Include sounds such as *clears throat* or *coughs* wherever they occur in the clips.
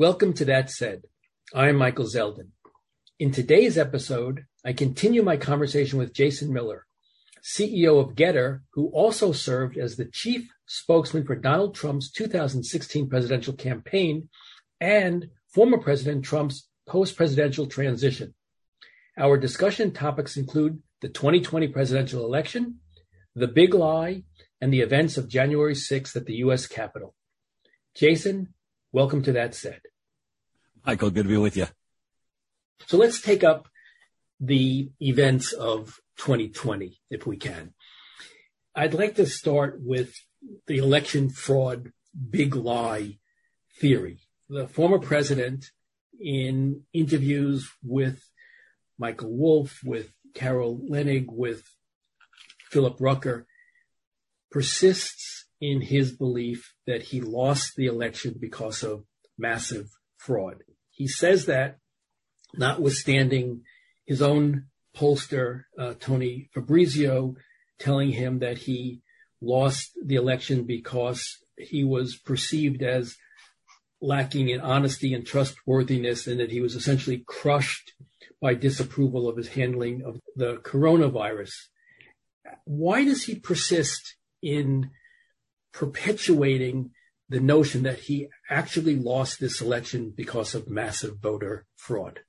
Welcome to That Said. I'm Michael Zeldin. In today's episode, I continue my conversation with Jason Miller, CEO of GETTR, who also served as the chief spokesman for Donald Trump's 2016 presidential campaign and former President Trump's post presidential transition. Our discussion topics include the 2020 presidential election, the big lie, and the events of January 6th at the U.S. Capitol. Jason, welcome to That Said. Michael, good to be with you. So let's take up the events of 2020, if we can. I'd like to start with the election fraud big lie theory. The former president, in interviews with Michael Wolff, with Carol Leonnig, with Philip Rucker, persists in his belief that he lost the election because of massive fraud. He says that, notwithstanding his own pollster, uh, Tony Fabrizio, telling him that he lost the election because he was perceived as lacking in honesty and trustworthiness and that he was essentially crushed by disapproval of his handling of the coronavirus. Why does he persist in perpetuating the notion that he actually lost this election because of massive voter fraud?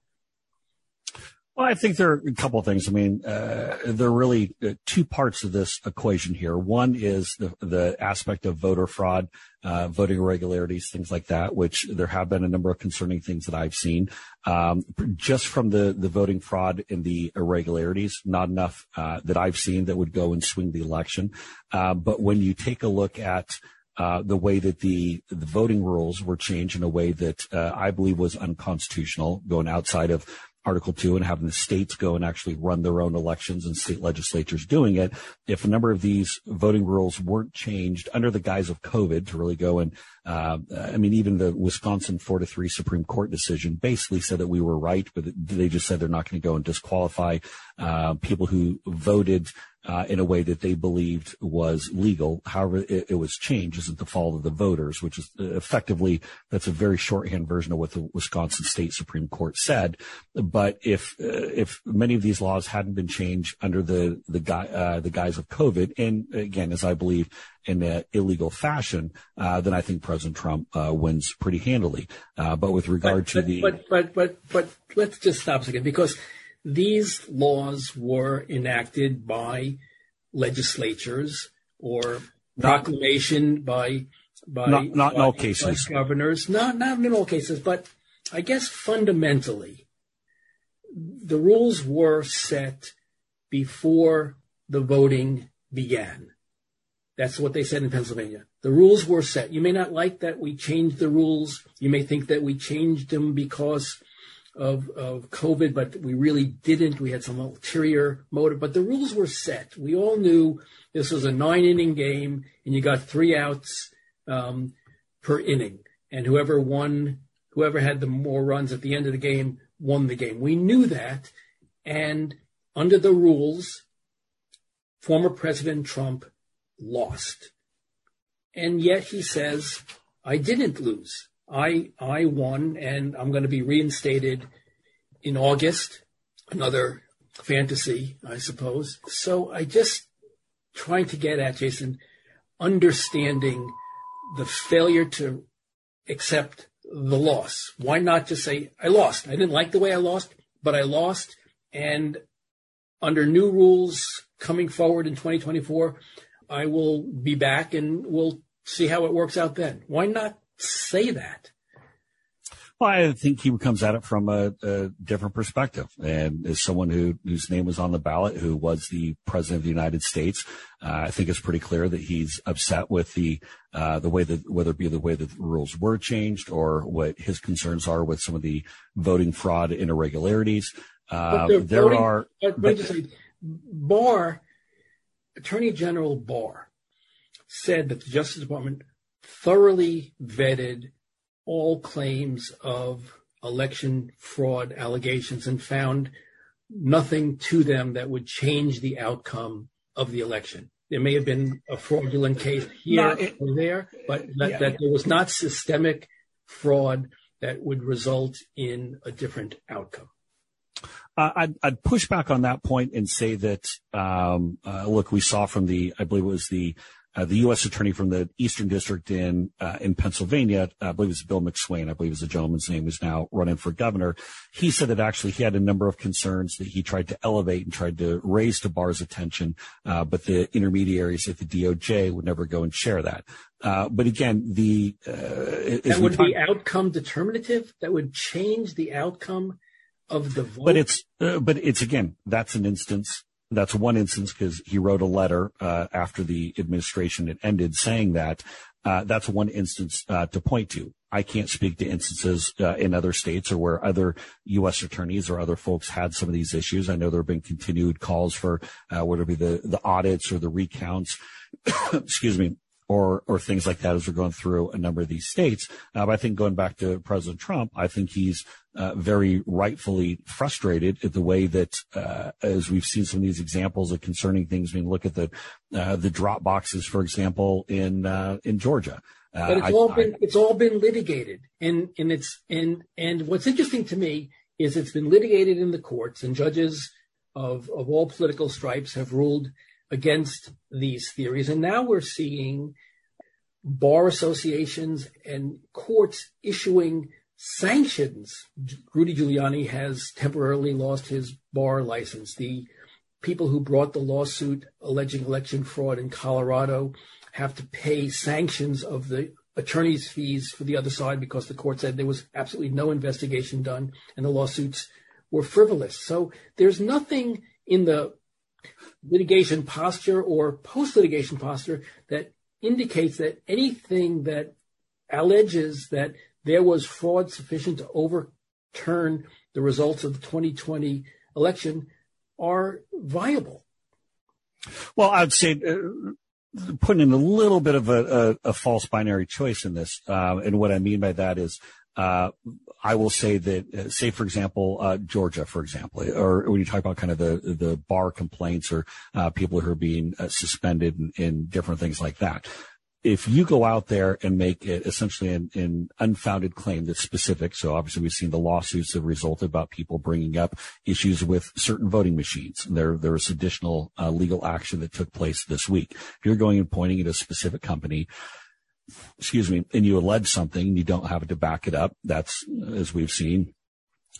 Well, I think there are a couple of things. I mean, uh, there are really uh, two parts of this equation here. One is the, the aspect of voter fraud, uh, voting irregularities, things like that, which there have been a number of concerning things that I've seen. Um, just from the, the voting fraud and the irregularities, not enough uh, that I've seen that would go and swing the election. Uh, but when you take a look at uh, the way that the, the voting rules were changed in a way that uh, I believe was unconstitutional, going outside of Article 2 and having the states go and actually run their own elections and state legislatures doing it. If a number of these voting rules weren't changed under the guise of COVID to really go and, uh, I mean, even the Wisconsin 4 to 3 Supreme Court decision basically said that we were right, but they just said they're not going to go and disqualify uh, people who voted uh, in a way that they believed was legal. However, it, it, was changed isn't the fault of the voters, which is uh, effectively that's a very shorthand version of what the Wisconsin State Supreme Court said. But if uh, if many of these laws hadn't been changed under the the, uh, the guise of COVID, and again, as I believe in an illegal fashion, uh, then I think President Trump uh, wins pretty handily. but with regard but, to but, the but but but but let's just stop a second because these laws were enacted by legislatures or proclamation by by not, not by, in all cases. governors. Not not in all cases but i guess fundamentally the rules were set before the voting began. That's what they said in pennsylvania. The rules were set. You may not like that we changed the rules. You may think that we changed them because of, of COVID, but we really didn't. We had some ulterior motive, but the rules were set. We all knew this was a nine inning game and you got three outs um, per inning. And whoever won, whoever had the more runs at the end of the game won the game. We knew that. And under the rules, former President Trump lost. And yet he says, I didn't lose. I I won, and I'm going to be reinstated in August. Another fantasy, I suppose. So I just trying to get at Jason, understanding the failure to accept the loss. Why not just say I lost? I didn't like the way I lost, but I lost, and under new rules coming forward in 2024, I will be back and we'll see how it works out then. Why not say that? Well, I think he comes at it from a, a, different perspective. And as someone who, whose name was on the ballot, who was the president of the United States, uh, I think it's pretty clear that he's upset with the, uh, the way that, whether it be the way that the rules were changed or what his concerns are with some of the voting fraud and irregularities. Uh, there voting, are. But, but Barr, Attorney General Barr said that the Justice Department thoroughly vetted all claims of election fraud allegations and found nothing to them that would change the outcome of the election. There may have been a fraudulent case here no, it, or there, but that, yeah, that, there was not systemic fraud that would result in a different outcome? Uh, I'd, I'd, push back on that point and say that, um, uh, look, we saw from the, I believe it was the the U.S. attorney from the Eastern District in uh, in Pennsylvania, I believe it's Bill McSwain, I believe is the gentleman's name, who's now running for governor. He said that actually he had a number of concerns that he tried to elevate and tried to raise to Barr's attention, uh, but the intermediaries at the DOJ would never go and share that. Uh, but again, the uh, that would talk- be outcome determinative. That would change the outcome of the vote. But it's uh, but it's again that's an instance that's one instance because he wrote a letter uh, after the administration had ended saying that. Uh, that's one instance uh, to point to. I can't speak to instances uh, in other states or where other U.S. attorneys or other folks had some of these issues. I know there have been continued calls for uh, whether it be the the audits or the recounts. *coughs* excuse me or or things like that as we're going through a number of these states. Uh, but I think going back to President Trump, I think he's uh, very rightfully frustrated at the way that, uh, as we've seen some of these examples of concerning things. I mean, look at the uh, the drop boxes, for example, in uh, in Georgia. Uh, but it's I, all been I, it's all been litigated, and and it's and and what's interesting to me is it's been litigated in the courts, and judges of of all political stripes have ruled against these theories. And now we're seeing bar associations and courts issuing sanctions. Rudy Giuliani has temporarily lost his bar license. The people who brought the lawsuit alleging election fraud in Colorado have to pay sanctions of the attorney's fees for the other side because the court said there was absolutely no investigation done and the lawsuits were frivolous. So there's nothing in the litigation posture or post litigation posture that indicates that anything that alleges that there was fraud sufficient to overturn the results of the 2020 election are viable. Well, I'd say uh, putting in a little bit of a, a, a false binary choice in this, uh, and what I mean by that is I will say that, uh, say for example, uh, Georgia, for example, or when you talk about kind of the the bar complaints or uh, people who are being uh, suspended and, and, different things like that. If you go out there and make it essentially an, an, unfounded claim that's specific, so obviously we've seen the lawsuits that resulted about people bringing up issues with certain voting machines. There, there was additional uh, legal action that took place this week. If you're going and pointing at a specific company, excuse me, and you allege something and you don't have it to back it up, that's, as we've seen,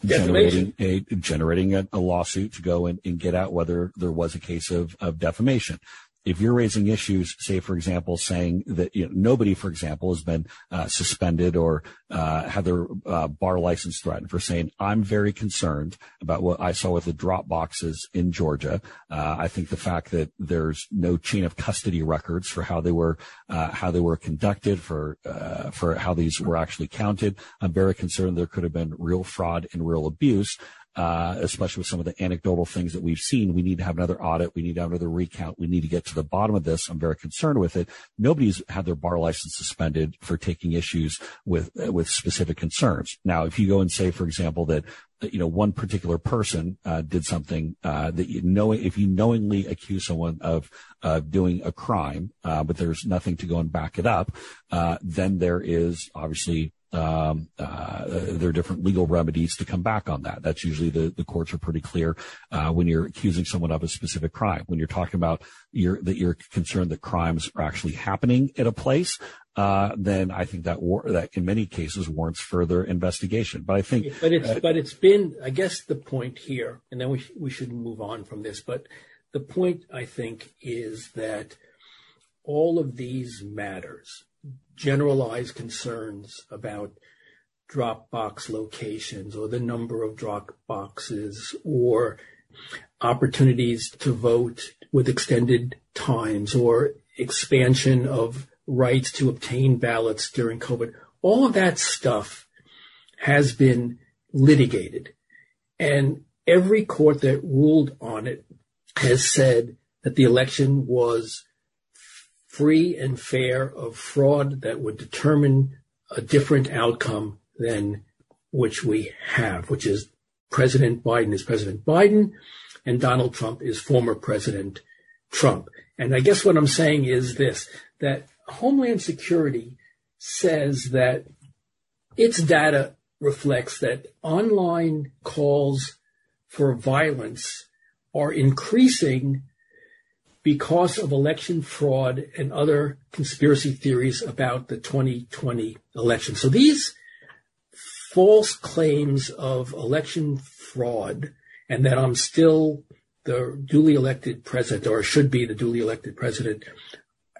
generating a generating a, a, lawsuit to go and, and get out whether there was a case of, of defamation if you're raising issues, say, for example, saying that you know, nobody, for example, has been uh, suspended or uh, had their uh, bar license threatened for saying, I'm very concerned about what I saw with the drop boxes in Georgia. Uh, I think the fact that there's no chain of custody records for how they were, uh, how they were conducted, for, uh, for how these were actually counted. I'm very concerned there could have been real fraud and real abuse uh, especially with some of the anecdotal things that we've seen. We need to have another audit. We need to have another recount. We need to get to the bottom of this. I'm very concerned with it. Nobody's had their bar license suspended for taking issues with with specific concerns. Now, if you go and say, for example, that you know one particular person uh, did something uh, that you know if you knowingly accuse someone of uh, doing a crime, uh, but there's nothing to go and back it up, uh, then there is obviously um, uh, there are different legal remedies to come back on that. That's usually the, the courts are pretty clear uh, when you're accusing someone of a specific crime. When you're talking about you're, that you're concerned that crimes are actually happening at a place, uh, then I think that war, that in many cases warrants further investigation. But I think, but it's uh, but it's been, I guess, the point here, and then we we should move on from this. But the point I think is that all of these matters generalized concerns about Dropbox locations or the number of Dropboxes or opportunities to vote with extended times or expansion of rights to obtain ballots during COVID. All of that stuff has been litigated. And every court that ruled on it has said that the election was free and fair of fraud that would determine a different outcome than which we have, which is President Biden is President Biden and Donald Trump is former President Trump. And I guess what I'm saying is this, that Homeland Security says that its data reflects that online calls for violence are increasing because of election fraud and other conspiracy theories about the 2020 election. So these false claims of election fraud and that I'm still the duly elected president or should be the duly elected president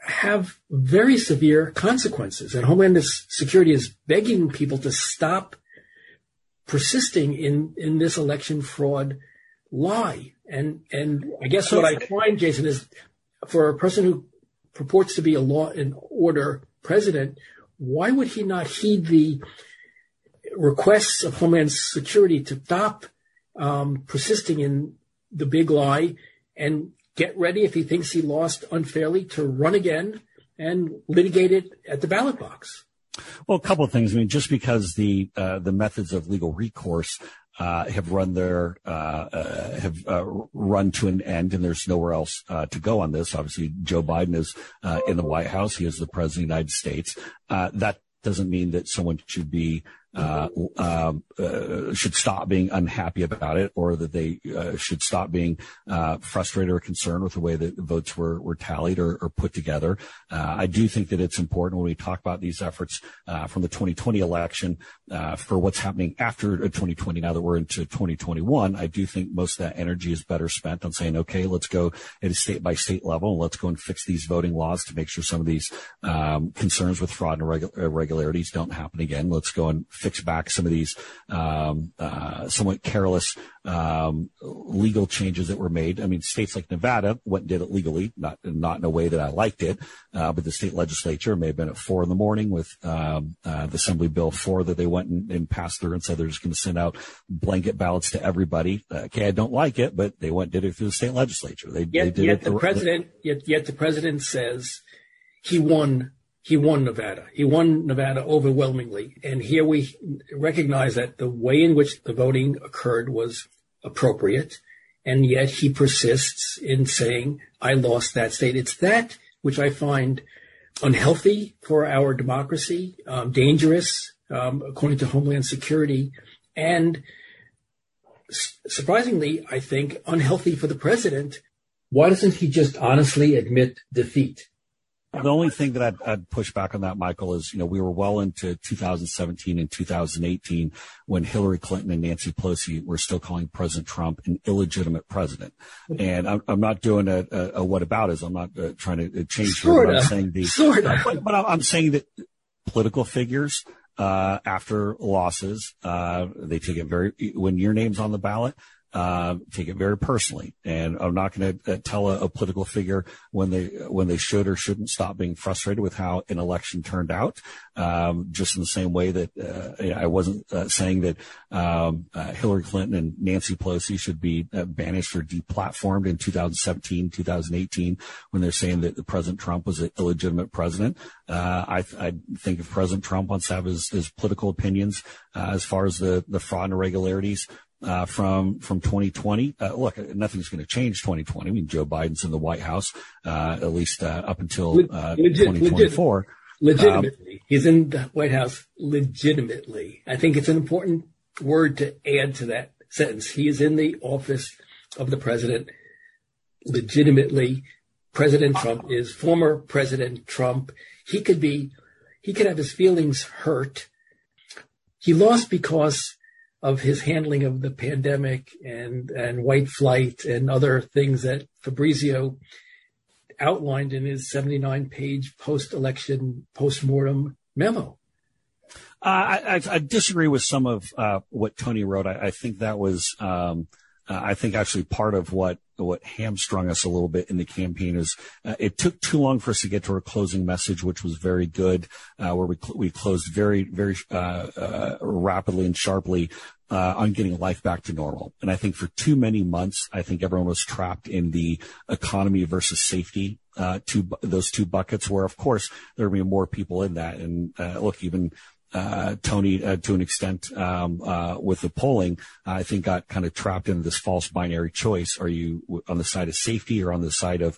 have very severe consequences. And Homeland Security is begging people to stop persisting in, in this election fraud lie. And, and I guess what I find, Jason, is for a person who purports to be a law and order president, why would he not heed the requests of Homeland Security to stop um, persisting in the big lie and get ready if he thinks he lost unfairly to run again and litigate it at the ballot box? Well, a couple of things. I mean, just because the uh, the methods of legal recourse uh, have run their uh, uh, have uh, run to an end, and there's nowhere else uh, to go on this. Obviously, Joe Biden is in the White House; he is the president of the United States. that doesn't mean that someone should be uh, um, uh, should stop being unhappy about it, or that they uh, should stop being uh, frustrated or concerned with the way that votes were were tallied or, or put together. Uh, I do think that it's important when we talk about these efforts uh, from the 2020 election for what's happening after 2020. Now that we're into 2021, I do think most of that energy is better spent on saying, okay, let's go at a state by state level and let's go and fix these voting laws to make sure some of these um, concerns with fraud and irregularities don't happen again. Let's go and fix back some of these um, uh, somewhat careless um, legal changes that were made. I mean, states like Nevada went and did it legally, not not in a way that I liked it, uh, but the state legislature may have been at four in the morning with um, uh, the Assembly Bill four that they went and, and passed through and said they're just going to send out blanket ballots to everybody. Uh, okay, I don't like it, but they went and did it through the state legislature. They, yet, they did yet it the, the president, yet yet the president says he won he won Nevada. He won Nevada overwhelmingly. And here we recognize that the way in which the voting occurred was appropriate. And yet he persists in saying, I lost that state. It's that which I find unhealthy for our democracy, um, dangerous, um, according to Homeland Security, and surprisingly, I think unhealthy for the president. Why doesn't he just honestly admit defeat? The only thing that I'd, I'd, push back on that, Michael, is, you know, we were well into 2017 and 2018 when Hillary Clinton and Nancy Pelosi were still calling President Trump an illegitimate president. And I'm, I'm not doing a, a, a what about is I'm not uh, trying to uh, change sort I'm saying the, sort of. *laughs* but, but I'm saying that political figures, uh, after losses, uh, they take it very, when your name's on the ballot, uh, take it very personally. And I'm not going to uh, tell a, a, political figure when they when they should or shouldn't stop being frustrated with how an election turned out. Um, just in the same way that uh, I wasn't uh, saying that um, uh, Hillary Clinton and Nancy Pelosi should be uh, banished or deplatformed in 2017, 2018, when they're saying that President Trump was an illegitimate president. I, I, think if President Trump wants to have his, his political opinions as far as the the fraud and irregularities uh, from from 2020. Uh, look, nothing's going to change 2020. I mean, Joe Biden's in the White House uh, at least uh, up until uh, legit, 2024. legitimately, um, he's in the White House legitimately. I think it's an important word to add to that sentence. He is in the office of the president legitimately. President Trump is former President Trump. He could be, he could have his feelings hurt. He lost because of his handling of the pandemic and, and white flight and other things that Fabrizio outlined in his 79 page post election post-mortem memo. Uh, I, I, disagree with some of uh, what Tony wrote. I, I think that was, um, uh, I think actually part of what what hamstrung us a little bit in the campaign is uh, it took too long for us to get to our closing message, which was very good, uh, where we cl- we closed very very uh, uh rapidly and sharply uh, on getting life back to normal. And I think for too many months, I think everyone was trapped in the economy versus safety, uh, two, those two buckets where of course there will be more people in that. And, uh, look, even, Tony, uh, to an extent, um, uh, with the polling, I think got kind of trapped in this false binary choice. Are you on the side of safety or on the side of,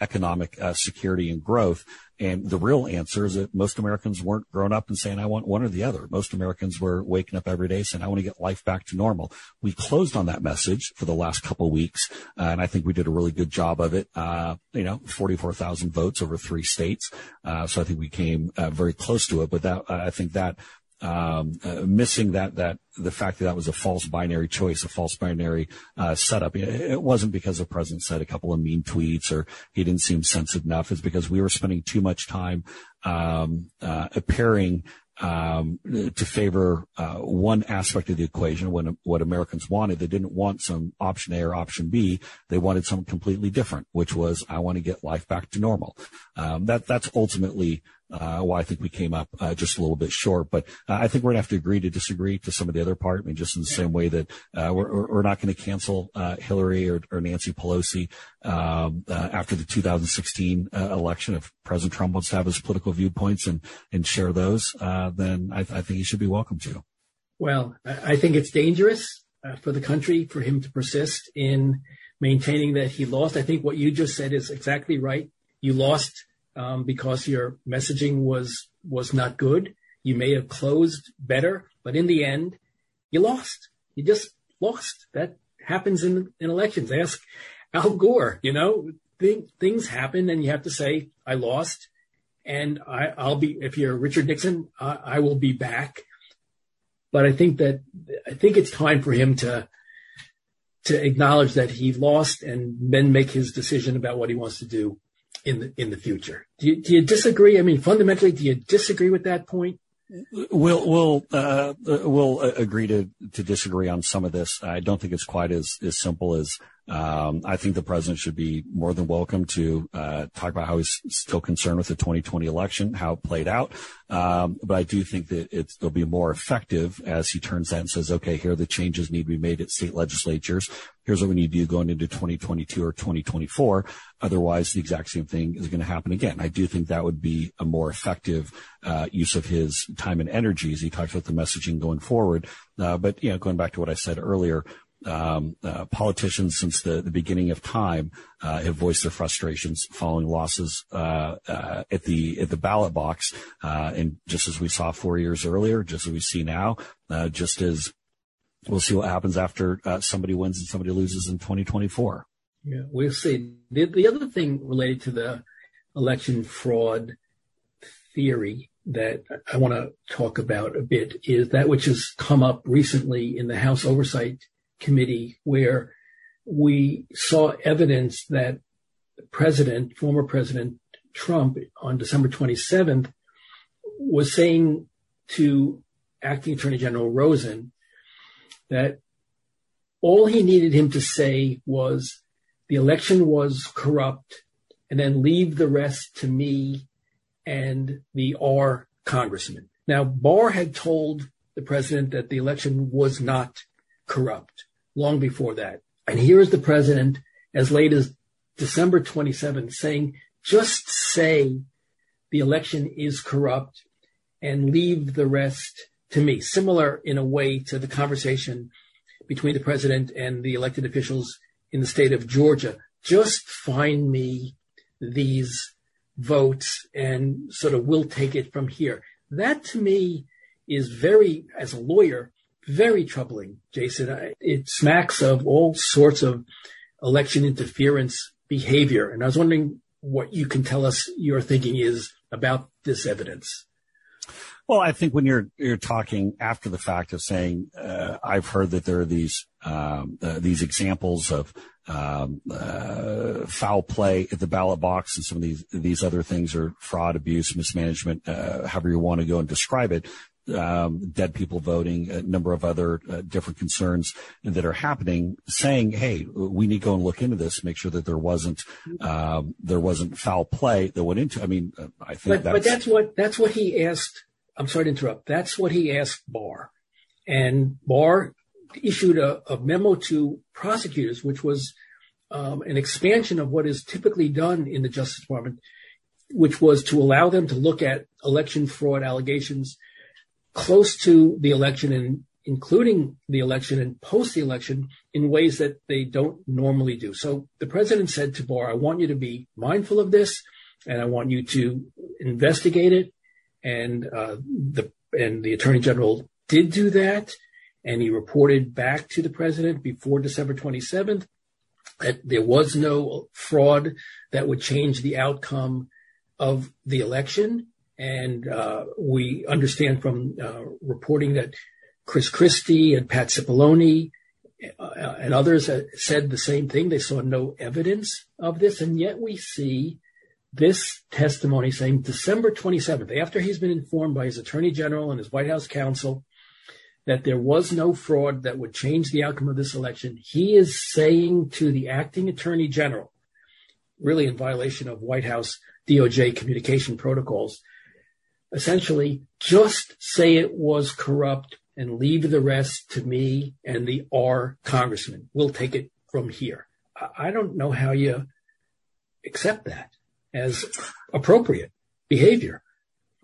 economic, security and growth? And the real answer is that most Americans weren't growing up and saying, I want one or the other. Most Americans were waking up every day saying, I want to get life back to normal. We closed on that message for the last couple weeks. Uh, and I think we did a really good job of it. Uh, you know, 44,000 votes over three states. Uh, so I think we came uh, very close to it, but that, I think that um, uh, missing that that the fact that that was a false binary choice, a false binary uh, setup. It, wasn't because the president said a couple of mean tweets or he didn't seem sensitive enough. It's because we were spending too much time um, uh, appearing um, to favor uh, one aspect of the equation, when, what Americans wanted. They didn't want some option A or option B. They wanted something completely different, which was I want to get life back to normal. Um, that that's ultimately uh, why I think we came up uh, just a little bit short. But uh, I think we're going to have to agree to disagree to some of the other part. I mean, just in the same way that we're, not going to cancel Hillary or, Nancy Pelosi um, after the 2016 election. If President Trump wants to have his political viewpoints and and share those, then I, think he should be welcome to. Well, I think it's dangerous for the country for him to persist in maintaining that he lost. I think what you just said is exactly right. You lost um, because your messaging was was not good. You may have closed better, but in the end, you lost. You just lost. That happens in in elections. Ask Al Gore. You know, th- things happen, and you have to say, "I lost." And I, I'll be, if you're Richard Nixon, I, I will be back. But I think that, I think it's time for him to, to acknowledge that he lost and then make his decision about what he wants to do in the in the future. Do you, do you disagree? I mean, fundamentally, do you disagree with that point? We'll we'll uh, we'll agree to to disagree on some of this. I don't think it's quite as as simple as um, I think the president should be more than welcome to uh, talk about how he's still concerned with the 2020 election, how it played out. Um, but I do think that it'll be more effective as he turns that and says, okay, here are the changes need to be made at state legislatures. Here's what we need to do going into 2022 or 2024. Otherwise, the exact same thing is going to happen again. I do think that would be a more effective uh, use of his time and energy as he talks about the messaging going forward. Uh, but, you know, going back to what I said earlier, um, uh, politicians since the, the beginning of time uh, have voiced their frustrations following losses uh, uh at the at the ballot box, uh, and just as we saw four years earlier, just as we see now, uh, just as we'll see what happens after somebody wins and somebody loses in 2024. Yeah, we'll see. The, the other thing related to the election fraud theory that I want to talk about a bit is that which has come up recently in the House Oversight committee where we saw evidence that President, former President Trump on December 27th was saying to acting Attorney General Rosen that all he needed him to say was the election was corrupt and then leave the rest to me and the R congressman. Now, Barr had told the president that the election was not corrupt long before that. And here is the president as late as December 27th saying, just say the election is corrupt and leave the rest to me. Similar in a way to the conversation between the president and the elected officials in the state of Georgia. Just find me these votes and sort of we'll take it from here. That to me is very, as a lawyer, very troubling, Jason. It smacks of all sorts of election interference behavior. And I was wondering what you can tell us your thinking is about this evidence. Well, I think when you're you're talking after the fact of saying, uh, I've heard that there are these um, uh, these examples of um, uh, foul play at the ballot box, and some of these these other things are fraud, abuse, mismanagement, uh, however you want to go and describe it um, dead people voting, a number of other uh, different concerns that are happening, saying, "Hey, we need to go and look into this, make sure that there wasn't um, there wasn't foul play that went into." I mean, uh, I think but that's, but that's what that's what he asked. I'm sorry to interrupt. That's what he asked Barr, and Barr issued a, a memo to prosecutors, which was um, an expansion of what is typically done in the Justice Department, which was to allow them to look at election fraud allegations close to the election and including the election and post the election in ways that they don't normally do. So the president said to Barr, I want you to be mindful of this. and I want you to investigate it. And uh, the and the attorney general did do that, and he reported back to the president before December 27th that there was no fraud that would change the outcome of the election. And uh, we understand from uh, reporting that Chris Christie and Pat Cipollone uh, and others said the same thing. They saw no evidence of this, and yet we see this testimony saying December 27th, after he's been informed by his attorney general and his White House counsel that there was no fraud that would change the outcome of this election, he is saying to the acting attorney general, really in violation of White House DOJ communication protocols, essentially just say it was corrupt and leave the rest to me and the R congressman. We'll take it from here. I don't know how you accept that as appropriate behavior.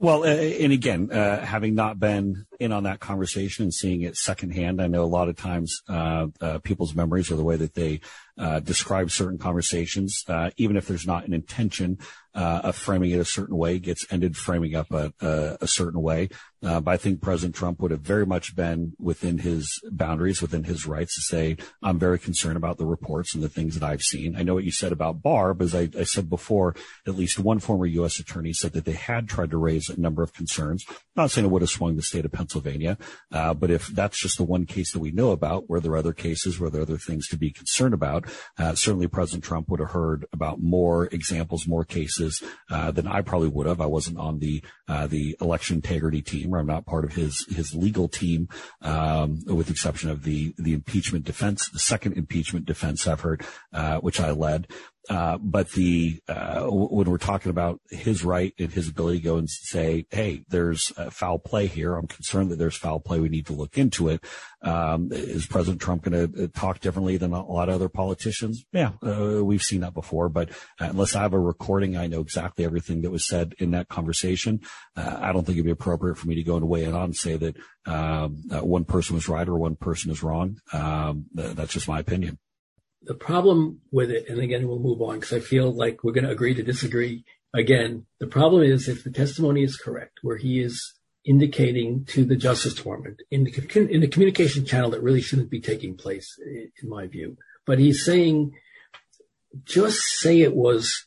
Well, and again, uh, having not been in on that conversation and seeing it secondhand, I know a lot of times uh, uh people's memories or the way that they uh, describe certain conversations, uh, even if there's not an intention uh, of framing it a certain way, gets ended framing up a, a, a certain way. Uh, but I think President Trump would have very much been within his boundaries, within his rights to say, I'm very concerned about the reports and the things that I've seen. I know what you said about Barr, but as I, I said before, at least one former U.S. attorney said that they had tried to raise a number of concerns. I'm not saying it would have swung the state of Pennsylvania, uh, but if that's just the one case that we know about, were there other cases, were there other things to be concerned about? Uh, certainly President Trump would have heard about more examples, more cases uh, than I probably would have. I wasn't on the uh, the election integrity team, or I'm not part of his his legal team, um, with the exception of the the impeachment defense, the second impeachment defense effort, which I led. Uh, but the uh, when we're talking about his right and his ability to go and say, "Hey, there's foul play here. I'm concerned that there's foul play. We need to look into it." Um, is President Trump going to uh, talk differently than a lot of other politicians? Yeah, uh, we've seen that before. But uh, unless I have a recording, I know exactly everything that was said in that conversation. I don't think it'd be appropriate for me to go and weigh in on and say that um, one person was right or one person is wrong. Um, that's just my opinion the problem with it, and again, we'll move on because I feel like we're going to agree to disagree again. The problem is if the testimony is correct, where he is indicating to the Justice Department in the, in the communication channel that really shouldn't be taking place, in my view, but he's saying, just say it was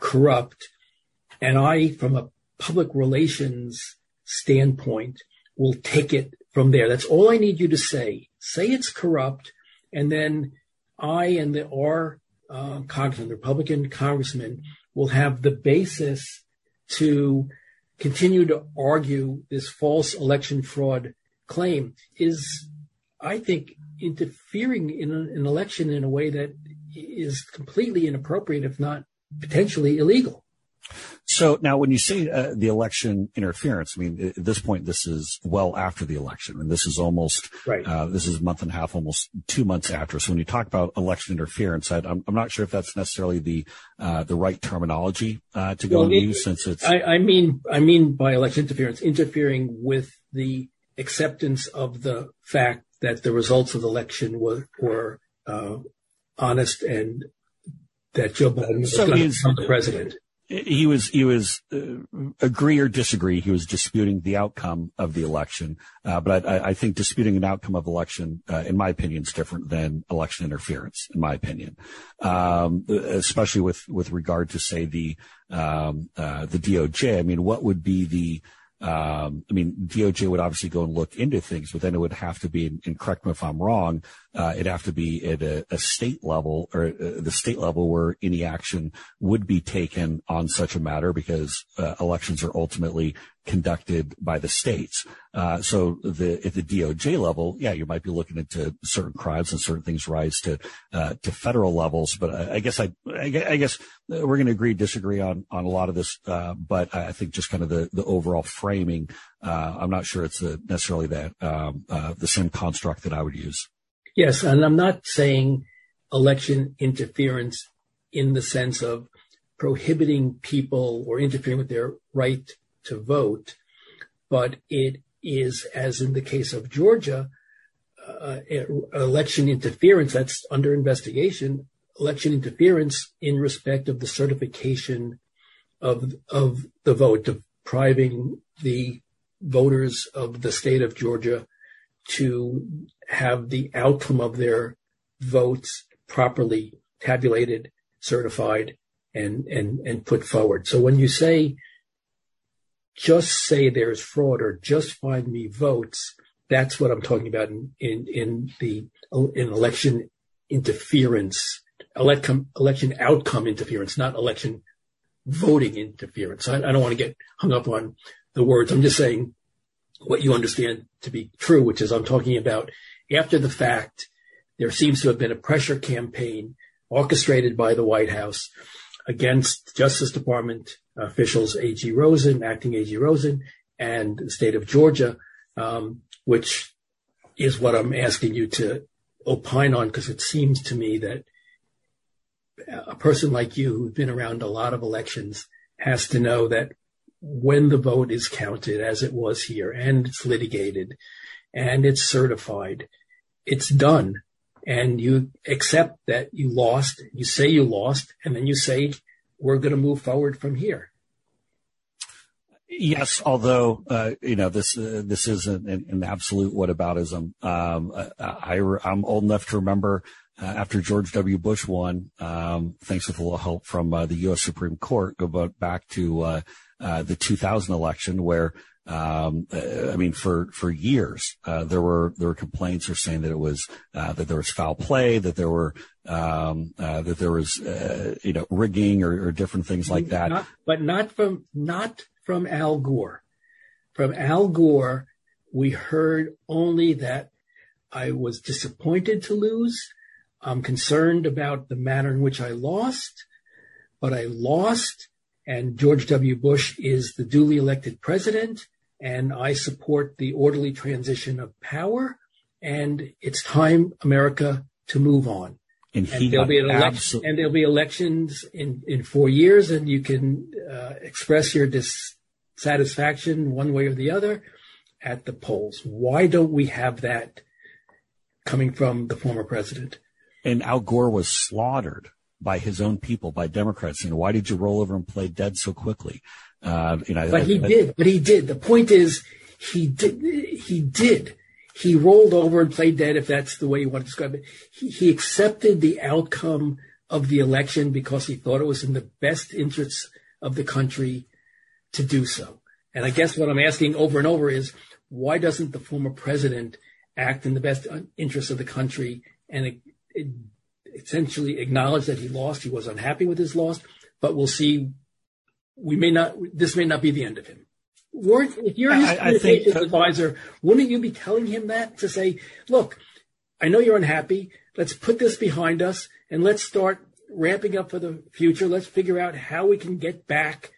corrupt. And I, from a public relations standpoint, will take it from there. That's all I need you to say. Say it's corrupt and then I and the R uh, congressman, Republican congressman, will have the basis to continue to argue this false election fraud claim is, I think, interfering in an election in a way that is completely inappropriate, if not potentially illegal. So now, when you say uh, the election interference, I mean at this point, this is well after the election, and this is almost right. Uh, this is a month and a half, almost two months after. So when you talk about election interference, I, am not sure if that's necessarily the uh, the right terminology uh, to go well, and it, use, since it's. I, I mean, I mean by election interference, interfering with the acceptance of the fact that the results of the election were were uh, honest and that Joe Biden was so going to become the president he was he was uh, agree or disagree. He was disputing the outcome of the election, uh, but I, I, think disputing an outcome of election, uh, in my opinion, is different than election interference. In my opinion, um, especially with with regard to say the um, uh, the DOJ. I mean, what would be the um, I mean, DOJ would obviously go and look into things, but then it would have to be, and correct me if I'm wrong, it'd have to be at a, state level or uh, the state level where any action would be taken on such a matter because uh, elections are ultimately conducted by the states. Uh, so the, at the DOJ level, yeah, you might be looking into certain crimes and certain things rise to, uh, to federal levels. But I, guess I, I, guess we're going to agree, disagree on, on a lot of this. Uh, but I think just kind of the, the overall framing, uh, I'm not sure it's necessarily that, um, uh, the same construct that I would use. Yes. And I'm not saying election interference in the sense of prohibiting people or interfering with their right to vote, but it is, as in the case of Georgia, uh, election interference that's under investigation, election interference in respect of the certification of of the vote, depriving the voters of the state of Georgia to have the outcome of their votes properly tabulated, certified, and and and put forward. So when you say just say there's fraud or just find me votes, that's what I'm talking about in in, in the in election interference, election election outcome interference, not election voting interference. I, I don't want to get hung up on the words. I'm just saying what you understand to be true, which is I'm talking about after the fact, there seems to have been a pressure campaign orchestrated by the White House against Justice Department officials, A.G. Rosen, acting A.G. Rosen, and the state of Georgia, um, which is what I'm asking you to opine on, because it seems to me that a person like you who's been around a lot of elections has to know that when the vote is counted as it was here and it's litigated and it's certified, it's done. And you accept that you lost, you say you lost, and then you say, we're going to move forward from here. Yes, although uh, you know this uh, this is an, an absolute whataboutism. Um, I, am old enough to remember uh, after George W. Bush won, um, thanks with a little help from uh, the U.S. Supreme Court, go back to uh, uh, the 2000 election where um, I mean, for for years uh, there were there were complaints or saying that it was uh, that there was foul play, that there were um, uh, that there was uh, you know rigging or, or, different things like that. Not, but not from not from Al Gore. From Al Gore, we heard only that I was disappointed to lose. I'm concerned about the manner in which I lost, but I lost and George W. Bush is the duly elected president, and I support the orderly transition of power, and it's time America to move on. And, and there'll be an election, and there'll be elections in, in four years, and you can uh, express your dissatisfaction one way or the other at the polls. Why don't we have that coming from the former president? And Al Gore was slaughtered by his own people, by Democrats. And why did you roll over and play dead so quickly? Uh, you know, but I, he I, did. But he did. The point is, he did. He did. He rolled over and played dead, if that's the way you want to describe it. He, he accepted the outcome of the election because he thought it was in the best interests of the country to do so. And I guess what I'm asking over and over is, why doesn't the former president act in the best interests of the country and it essentially acknowledged that he lost. He was unhappy with his loss, but we'll see. We may not. This may not be the end of him. Weren't, if you're his communications advisor, wouldn't you be telling him that to say, "Look, I know you're unhappy. Let's put this behind us and let's start ramping up for the future. Let's figure out how we can get back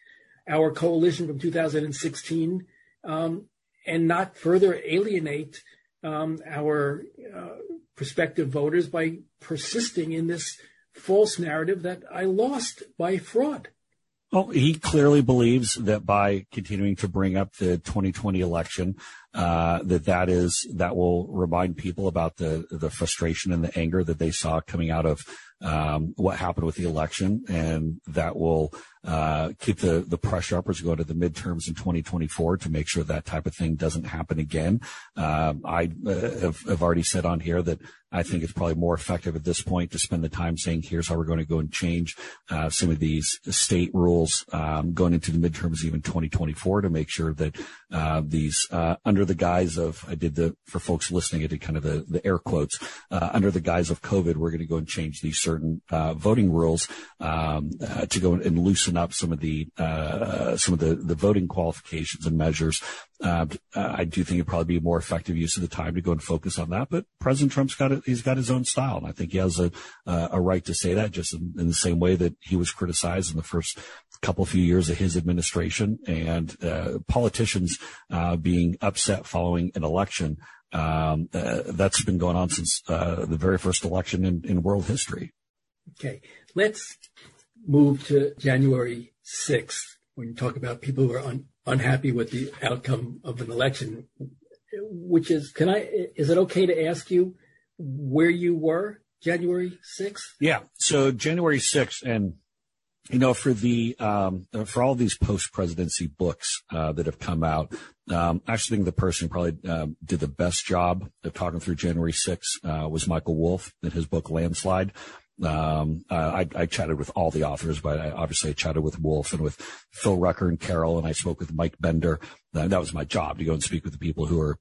our coalition from 2016 um, and not further alienate um, our uh, prospective voters by persisting in this false narrative that I lost by fraud. Well, he clearly believes that by continuing to bring up the 2020 election, uh, that that is that will remind people about the the frustration and the anger that they saw coming out of um, what happened with the election, and that will keep the the pressure up as we go to the midterms in 2024 to make sure that type of thing doesn't happen again. Um, I uh, have, already said on here that I think it's probably more effective at this point to spend the time saying, here's how we're going to go and change uh, some of these state rules um, going into the midterms, even 2024, to make sure that uh, these, uh, under the guise of, I did the, for folks listening, I did kind of the, the air quotes, uh, under the guise of COVID, we're going to go and change these certain uh, voting rules um, uh, to go and loosen up some of the some of the, the voting qualifications and measures uh, I do think it'd probably be a more effective use of the time to go and focus on that. But President Trump's got it. He's got his own style, and I think he has a uh, a right to say that, just in, in, the same way that he was criticized in the first couple few years of his administration, and uh, politicians uh, being upset following an election. Um, uh, that's been going on since uh, the very first election in, in world history. Okay, let's move to January 6th when you talk about people who are un- unhappy with the outcome of an election, which is, can I, is it okay to ask you where you were January 6th? Yeah. So January 6th, and you know, for the um, for all these post presidency books uh, that have come out, um, I actually think the person who probably um, did the best job of talking through January 6th uh, was Michael Wolff in his book Landslide. Um, uh, I, I, chatted with all the authors, but I obviously I chatted with Wolff and with Phil Rucker and Carol, and I spoke with Mike Bender. Uh, that was my job to go and speak with the people who are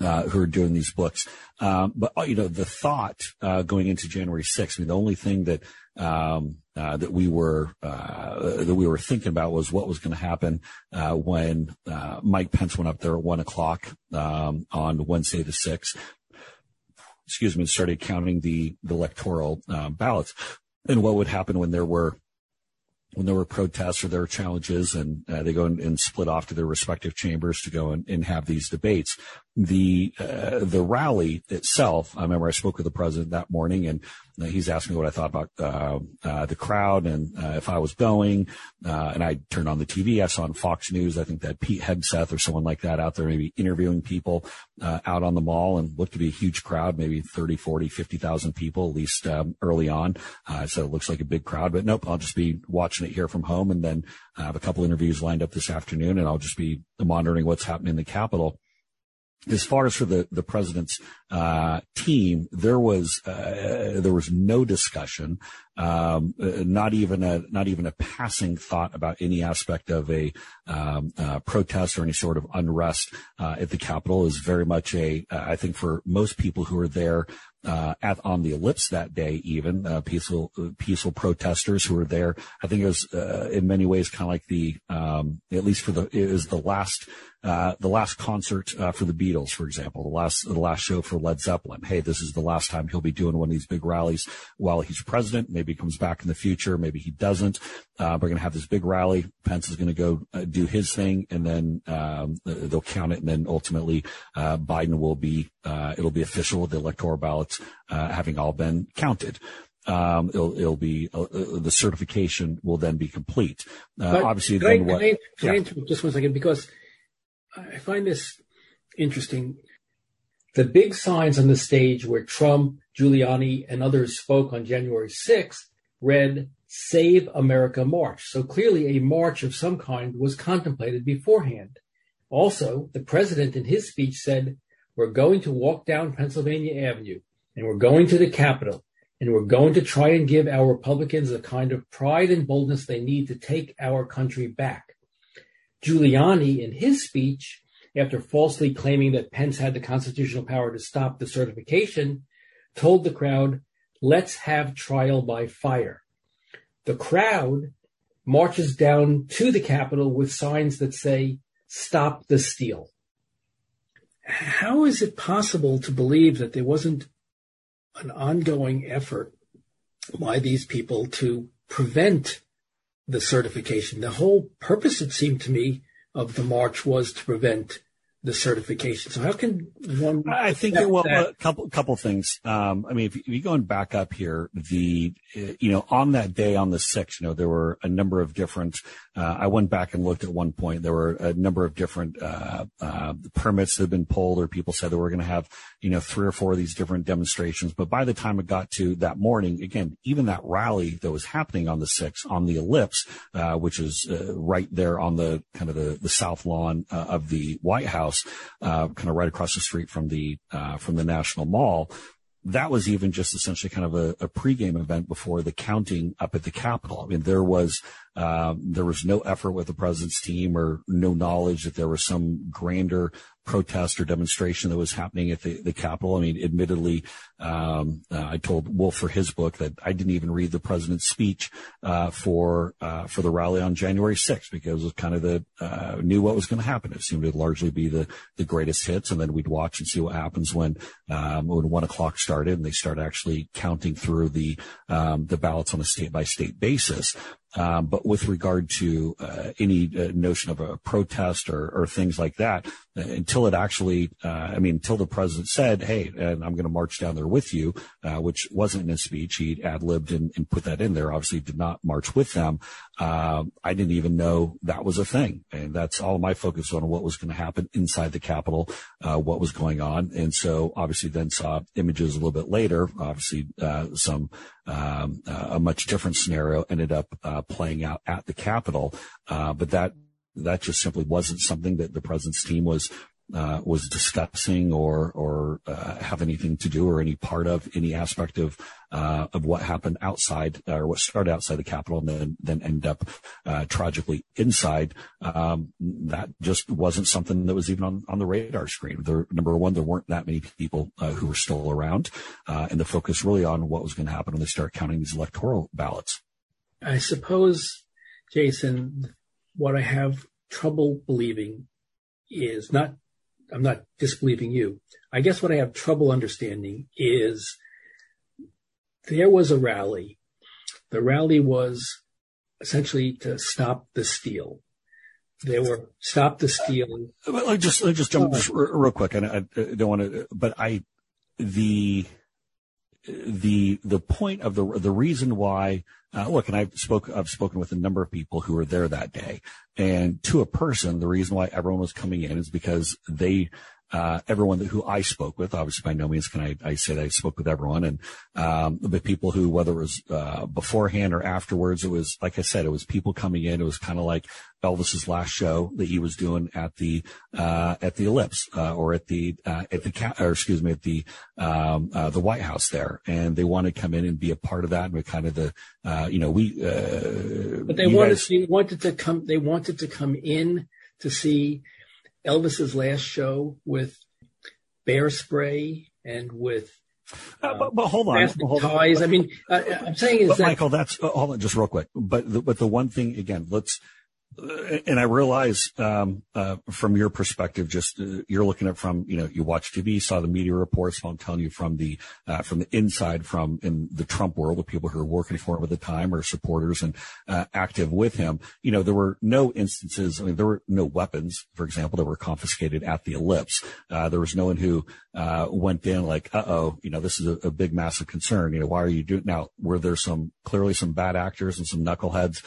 uh, who are doing these books. Um, but you know, the thought uh, going into January 6th. I mean, the only thing that um, uh, that we were uh, that we were thinking about was what was going to happen uh, when uh, Mike Pence went up there at one o'clock um, on Wednesday the sixth. Excuse me, started counting the, the electoral uh, ballots, and what would happen when there were when there were protests or there were challenges and uh, they go and, and, split off to their respective chambers to go and, and have these debates. The, uh, the rally itself, I remember I spoke with the president that morning and uh, he's asking me what I thought about uh, uh, the crowd and uh, if I was going. Uh, and I turned on the TV. I saw on Fox News, I think that Pete Hegseth or someone like that out there, maybe interviewing people out on the mall and looked to be a huge crowd, maybe 30, 40, 50,000 people, at least um, early on. so it looks like a big crowd, but nope, I'll just be watching it here from home. And then I have a couple interviews lined up this afternoon and I'll just be monitoring what's happening in the Capitol as far as for the the president's uh, team, there was uh, there was no discussion, um, not even a not even a passing thought about any aspect of a um, uh, protest or any sort of unrest uh, at the Capitol. Is very much a I think for most people who are there uh, at on the ellipse that day, even uh, peaceful peaceful protesters who were there. I think it was in many ways kind of like the um, at least for the it was the last uh, the last concert uh, for the Beatles, for example, the last the last show for Led Zeppelin. Hey, this is the last time he'll be doing one of these big rallies while he's president. Maybe he comes back in the future. Maybe he doesn't. Uh, we're going to have this big rally. Pence is going to go uh, do his thing, and then um, they'll count it, and then ultimately uh, Biden will be it'll be official. The electoral ballots having all been counted. Um, it'll, it'll, be uh, the certification will then be complete. Uh, obviously, then I, what? Can I, can yeah. I just one second because I find this interesting. The big signs on the stage where Trump, Giuliani, and others spoke on January 6th read Save America March. So clearly a march of some kind was contemplated beforehand. Also, the president in his speech said, We're going to walk down Pennsylvania Avenue and we're going to the Capitol and we're going to try and give our Republicans the kind of pride and boldness they need to take our country back. Giuliani, in his speech, after falsely claiming that Pence had the constitutional power to stop the certification, told the crowd, let's have trial by fire. The crowd marches down to the Capitol with signs that say, stop the steal. How is it possible to believe that there wasn't an ongoing effort by these people to prevent the certification. The whole purpose, it seemed to me, of the march was to prevent the certification. So how can one? I think well, a couple couple things. Um, I mean, if, you going back up here, the you know on that day on the sixth, you know there were a number of different. Uh, I went back and looked at one point. There were a number of different uh, uh, permits that had been pulled, or people said they were going to have you know three or four of these different demonstrations. But by the time it got to that morning, again, even that rally that was happening on the sixth on the ellipse, uh, which is uh, right there on the kind of the, the south lawn uh, of the White House House, uh, kind of right across the street from the uh, from the National Mall. That was even just essentially kind of a, a pregame event before the counting up at the Capitol. I mean, there was um, there was no effort with the president's team or no knowledge that there was some grander protest or demonstration that was happening at the, the Capitol. I mean, admittedly, um, uh, I told Wolff for his book that I didn't even read the president's speech uh, for uh, for the rally on January 6th because it was kind of the uh, knew what was going to happen. It seemed to largely be the the greatest hits, and then we'd watch and see what happens when um, when one o'clock started and they start actually counting through the um, the ballots on a state by state basis. Um, but with regard to uh, any uh, notion of a protest or, or things like that, uh, until it actually, uh, I mean, until the president said, "Hey, and I'm going to march down there with you," uh, which wasn't in his speech. He ad libbed and, and, put that in there. Obviously, did not march with them. Um, I didn't even know that was a thing, and that's all my focus on what was going to happen inside the Capitol, uh, what was going on, and so obviously then saw images a little bit later. Obviously, some um, a much different scenario ended up playing out at the Capitol. Uh, but that that just simply wasn't something that the president's team was uh, was discussing or or uh, have anything to do or any part of any aspect of uh, of what happened outside or what started outside the Capitol and then then end up uh, tragically inside. Um, that just wasn't something that was even on, on the radar screen. There, number one, there weren't that many people uh, who were still around, uh, and the focus really on what was going to happen when they start counting these electoral ballots. I suppose, Jason, what I have trouble believing is not I'm not disbelieving you. I guess what I have trouble understanding is there was a rally. The rally was essentially to stop the steal. They were stop the steal. Let just let just jump just real quick. And I, I don't want to, but I the the the point of the the reason why uh, look, and I've spoke I've spoken with a number of people who were there that day, and to a person, the reason why everyone was coming in is because they uh, everyone that, who I spoke with, obviously by no means can I, I say that I spoke with everyone and, um, but people who, whether it was, uh, beforehand or afterwards, it was, like I said, it was people coming in. It was kind of like Elvis's last show that he was doing at the, uh, at the ellipse, uh, or at the, uh, at the, or excuse me, at the, um, uh, the White House there. And they wanted to come in and be a part of that and we kind of the, you know, we, but they wanted, guys, they wanted to come, they wanted to come in to see Elvis's last show with bear spray and with uh, but, but, hold on, hold ties. I mean, uh, I'm saying is but that Michael, that's uh, hold on, just real quick. But the, but the one thing again, let's and I realize um, uh, from your perspective, just uh, you're looking at from you know you watch TV, saw the media reports. So I'm telling you from the uh, from the inside, from in the Trump world, the people who are working for him at the time or supporters and uh, active with him. You know, there were no instances. I mean, there were no weapons, for example, that were confiscated at the ellipse. Uh, there was no one who uh, went in like, uh oh, you know, this is a, a, big, massive concern. You know, why are you doing now? Were there some clearly some bad actors and some knuckleheads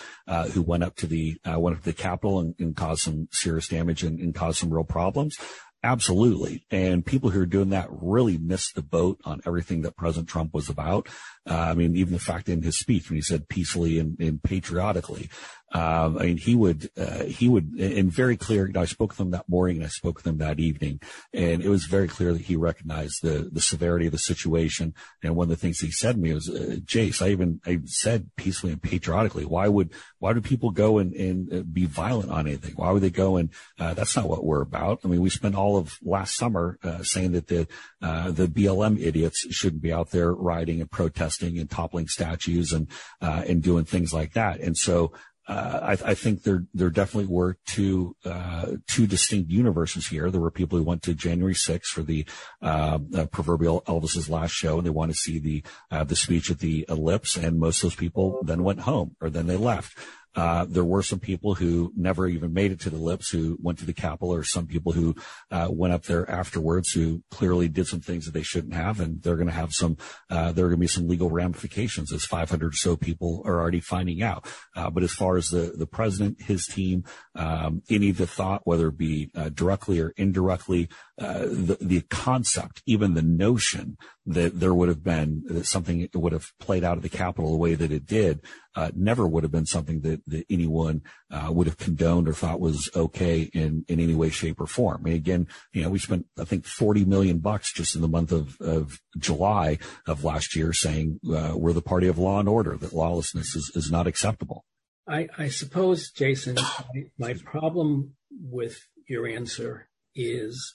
who went up to the went to the Capitol and, and cause some serious damage and, and cause some real problems? Absolutely. And people who are doing that really missed the boat on everything that President Trump was about. Uh, I mean, even the fact in his speech when he said peacefully and, and patriotically, um, I mean, he would, uh, he would, and very clear, you know, I spoke with him that morning and I spoke with him that evening and it was very clear that he recognized the, the severity of the situation. And one of the things he said to me was, uh, Jace, I even, I said peacefully and patriotically, why would, why do people go and, and uh, be violent on anything? Why would they go and, uh, that's not what we're about. I mean, we spent all of last summer, uh, saying that the, the BLM idiots shouldn't be out there rioting and protesting and toppling statues and, and doing things like that. And so, uh, I, I, think there there definitely were two uh, two distinct universes here. There were people who went to January 6th for the uh, proverbial Elvis's last show, and they wanted to see the uh, the speech at the Ellipse. And most of those people then went home, or then they left. Uh, there were some people who never even made it to the Ellipse who went to the Capitol or some people who uh, went up there afterwards who clearly did some things that they shouldn't have. And they're going to have some, uh, there are going to be some legal ramifications as 500 or so people are already finding out. Uh, but as far as the, the president, his team, um, any of the thought, whether it be uh, directly or indirectly, uh, the, the concept, even the notion that there would have been that something would have played out of the Capitol the way that it did, uh, never would have been something that, that anyone uh, would have condoned or thought was okay in, in any way, shape, or form. I mean, again, you know, we spent I think 40 million bucks just in the month of, of July of last year saying uh, we're the party of law and order, that lawlessness is, is not acceptable. I, I suppose, Jason, my, my problem with your answer is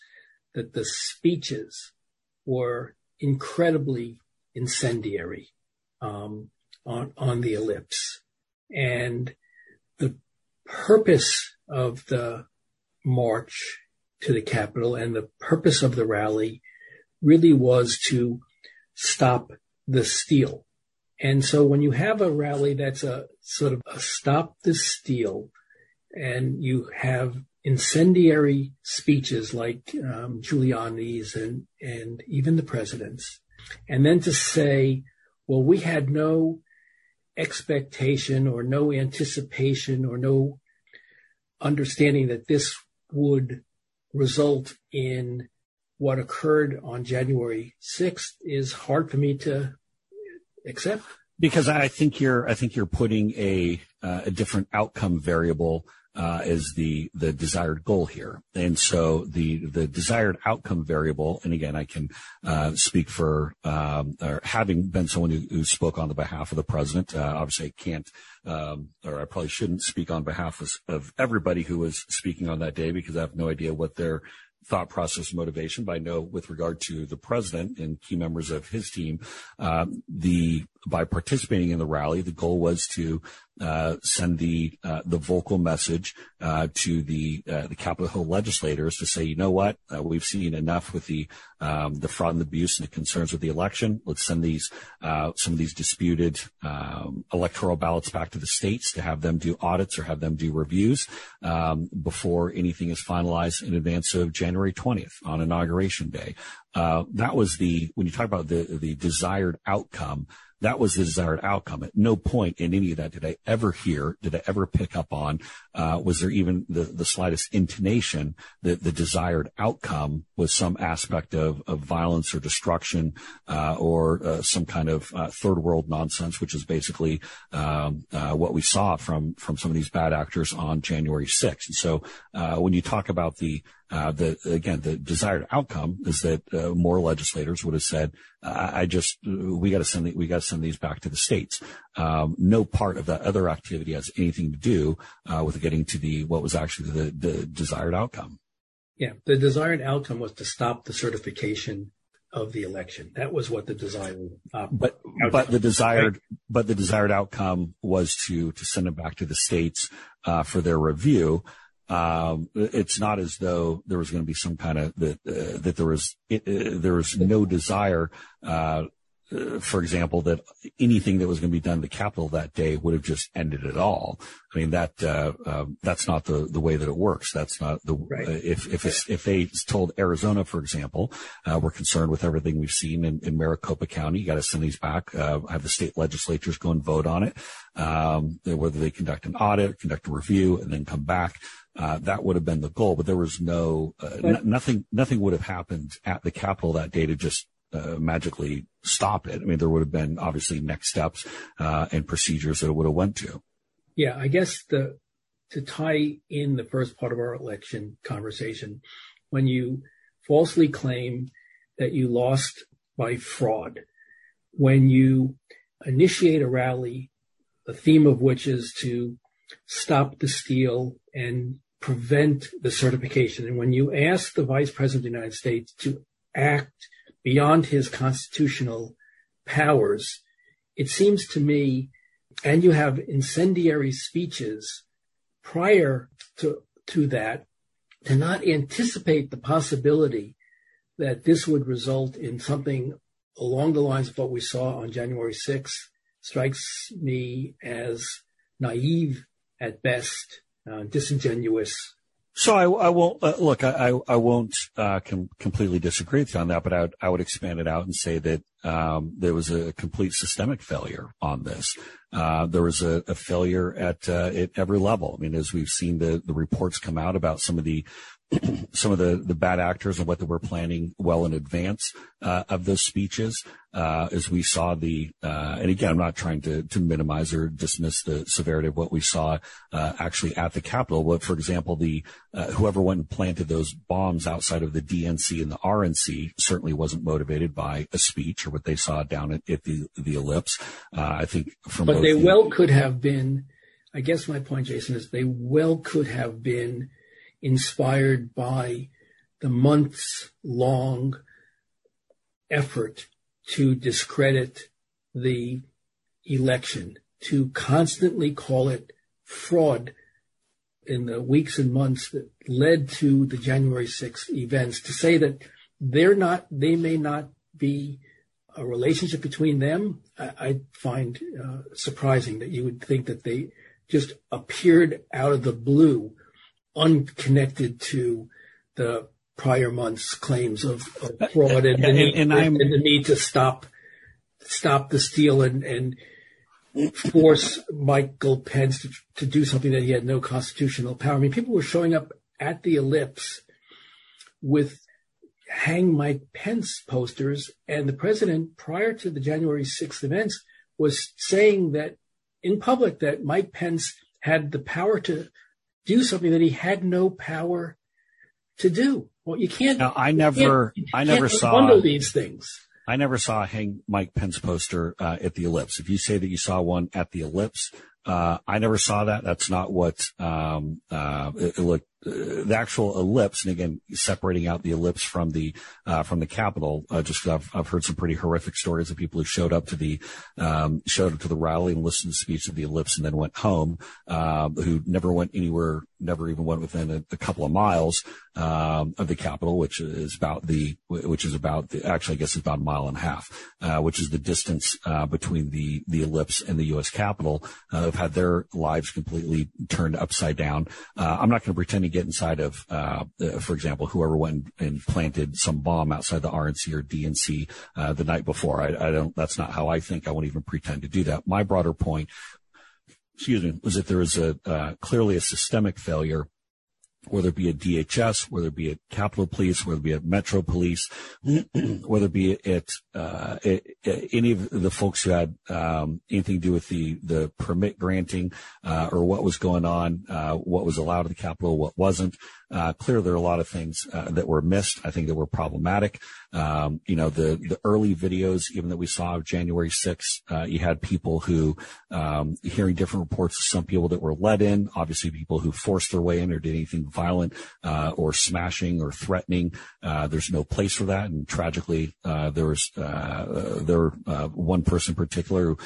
that the speeches were incredibly incendiary um, on on the ellipse, and the purpose of the march to the Capitol and the purpose of the rally really was to stop the steal. And so when you have a rally that's a sort of a stop the steal and you have incendiary speeches like um, Giuliani's and, and even the president's. And then to say, well, we had no expectation or no anticipation or no understanding that this would result in what occurred on January 6th is hard for me to accept. Because I think you're I think you're putting a uh, a different outcome variable uh, is the the desired goal here. And so the the desired outcome variable, and again, I can uh, speak for um, or having been someone who, who, spoke on the behalf of the president. Uh, obviously, I can't, um, or I probably shouldn't speak on behalf of, of everybody who was speaking on that day because I have no idea what their thought process motivation, but I know with regard to the president and key members of his team, um, the by participating in the rally, the goal was to uh, send the uh, the vocal message uh, to the uh, the Capitol Hill legislators to say, you know what, uh, we've seen enough with the um, the fraud and abuse and the concerns with the election. Let's send these uh, some of these disputed um, electoral ballots back to the states to have them do audits or have them do reviews um, before anything is finalized in advance of January 20th on inauguration day. that was the when you talk about the the desired outcome. That was the desired outcome. At no point in any of that did I ever hear, did I ever pick up on, uh, was there even the, the slightest intonation that the desired outcome was some aspect of, of violence or destruction, uh, or uh, some kind of uh, third world nonsense, which is basically um, uh, what we saw from from some of these bad actors on January 6th. And so uh, when you talk about the the again, the desired outcome is that uh, more legislators would have said, "I, I just we got to send the, we got to send these back to the states." Um, no part of that other activity has anything to do uh, with getting to the what was actually the, the desired outcome. Yeah, the desired outcome was to stop the certification of the election. That was what the desired. Uh, but outcome. but the desired right? but the desired outcome was to to send it back to the states uh, for their review. Um, it's not as though there was going to be some kind of that uh, that there was it, uh, there was no desire. Uh, uh, for example, that anything that was going to be done at the Capitol that day would have just ended it all. I mean that uh, um, that's not the the way that it works. That's not the right. Uh, if if it's, if they told Arizona, for example, we're concerned with everything we've seen in, in Maricopa County. You got to send these back. have the state legislatures go and vote on it. Um, whether they conduct an audit, conduct a review, and then come back. Uh, that would have been the goal, but there was no uh, n- nothing. Nothing would have happened at the Capitol that day to just uh, magically stop it. I mean, there would have been obviously next steps uh, and procedures that it would have went to. Yeah, I guess the to tie in the first part of our election conversation, when you falsely claim that you lost by fraud, when you initiate a rally, the theme of which is to stop the steal and prevent the certification. And when you ask the Vice President of the United States to act beyond his constitutional powers, it seems to me, and you have incendiary speeches prior to, to that, to not anticipate the possibility that this would result in something along the lines of what we saw on January 6th strikes me as naive at best disingenuous. So I, I won't uh, look. I, I won't uh, com- completely disagree with you on that, but I would, I would expand it out and say that um, there was a complete systemic failure on this. Uh, there was a, a failure at uh, at every level. I mean, as we've seen the the reports come out about some of the *clears throat* some of the, the bad actors and what they were planning well in advance uh, of those speeches. Uh, as we saw the, uh, and again, I'm not trying to, to minimize or dismiss the severity of what we saw uh, actually at the Capitol. But for example, the uh, whoever went and planted those bombs outside of the DNC and the RNC certainly wasn't motivated by a speech or what they saw down at, at the the ellipse. Uh, I think from but they the, well could have been. I guess my point, Jason, is they well could have been inspired by the months long effort to discredit the election, to constantly call it fraud in the weeks and months that led to the January 6th events, to say that they're not, they may not be a relationship between them, I, I find uh, surprising that you would think that they just appeared out of the blue unconnected to the prior month's claims of, of uh, fraud and, the need, and, and, and, the need to stop stop the steal and, and force Michael Pence to, to, do something that he had no constitutional power. I mean, people were showing up at the ellipse with hang Mike Pence posters, and the president, prior to the January 6th events, was saying that in public that Mike Pence had the power to do something that he had no power to do. Well, you can't. I never, you I never saw bundle these things. I never saw a hang Mike Pence poster uh, at the Ellipse. If you say that you saw one at the Ellipse, I never saw that. That's not what um, uh, it, it looked uh, the actual ellipse, and again, separating out the ellipse from the uh, from the Capitol, uh, just I've, I've heard some pretty horrific stories of people who showed up to the um, showed up to the rally and listened to the speech of the ellipse and then went home, uh, who never went anywhere, never even went within a, a couple of miles um, of the Capitol, which is about the which is about the, actually I guess it's about a mile and a half, uh, which is the distance uh, between the the ellipse and the U.S. Capitol. have had their lives completely turned upside down. I'm not going to pretend to get inside of, uh, uh, for example, whoever went and planted some bomb outside the RNC or DNC uh, the night before. I, I, don't. That's not how I think. I won't even pretend to do that. My broader point, excuse me, was that there is a uh, clearly a systemic failure whether it be a DHS, whether it be at Capitol Police, whether it be at Metro Police, *clears throat* whether it be at, uh, any of the folks who had um, anything to do with the the permit granting uh, or what was going on, uh, what was allowed at the Capitol, what wasn't. Uh, clearly, there are a lot of things uh, that were missed. I think that were problematic. Um, you know, the the early videos, even that we saw of January 6th, uh, you had people who um, hearing different reports of some people that were let in, obviously people who forced their way in or did anything violent uh, or smashing or threatening. Uh, there's no place for that, and tragically, uh, there was there one person in particular who,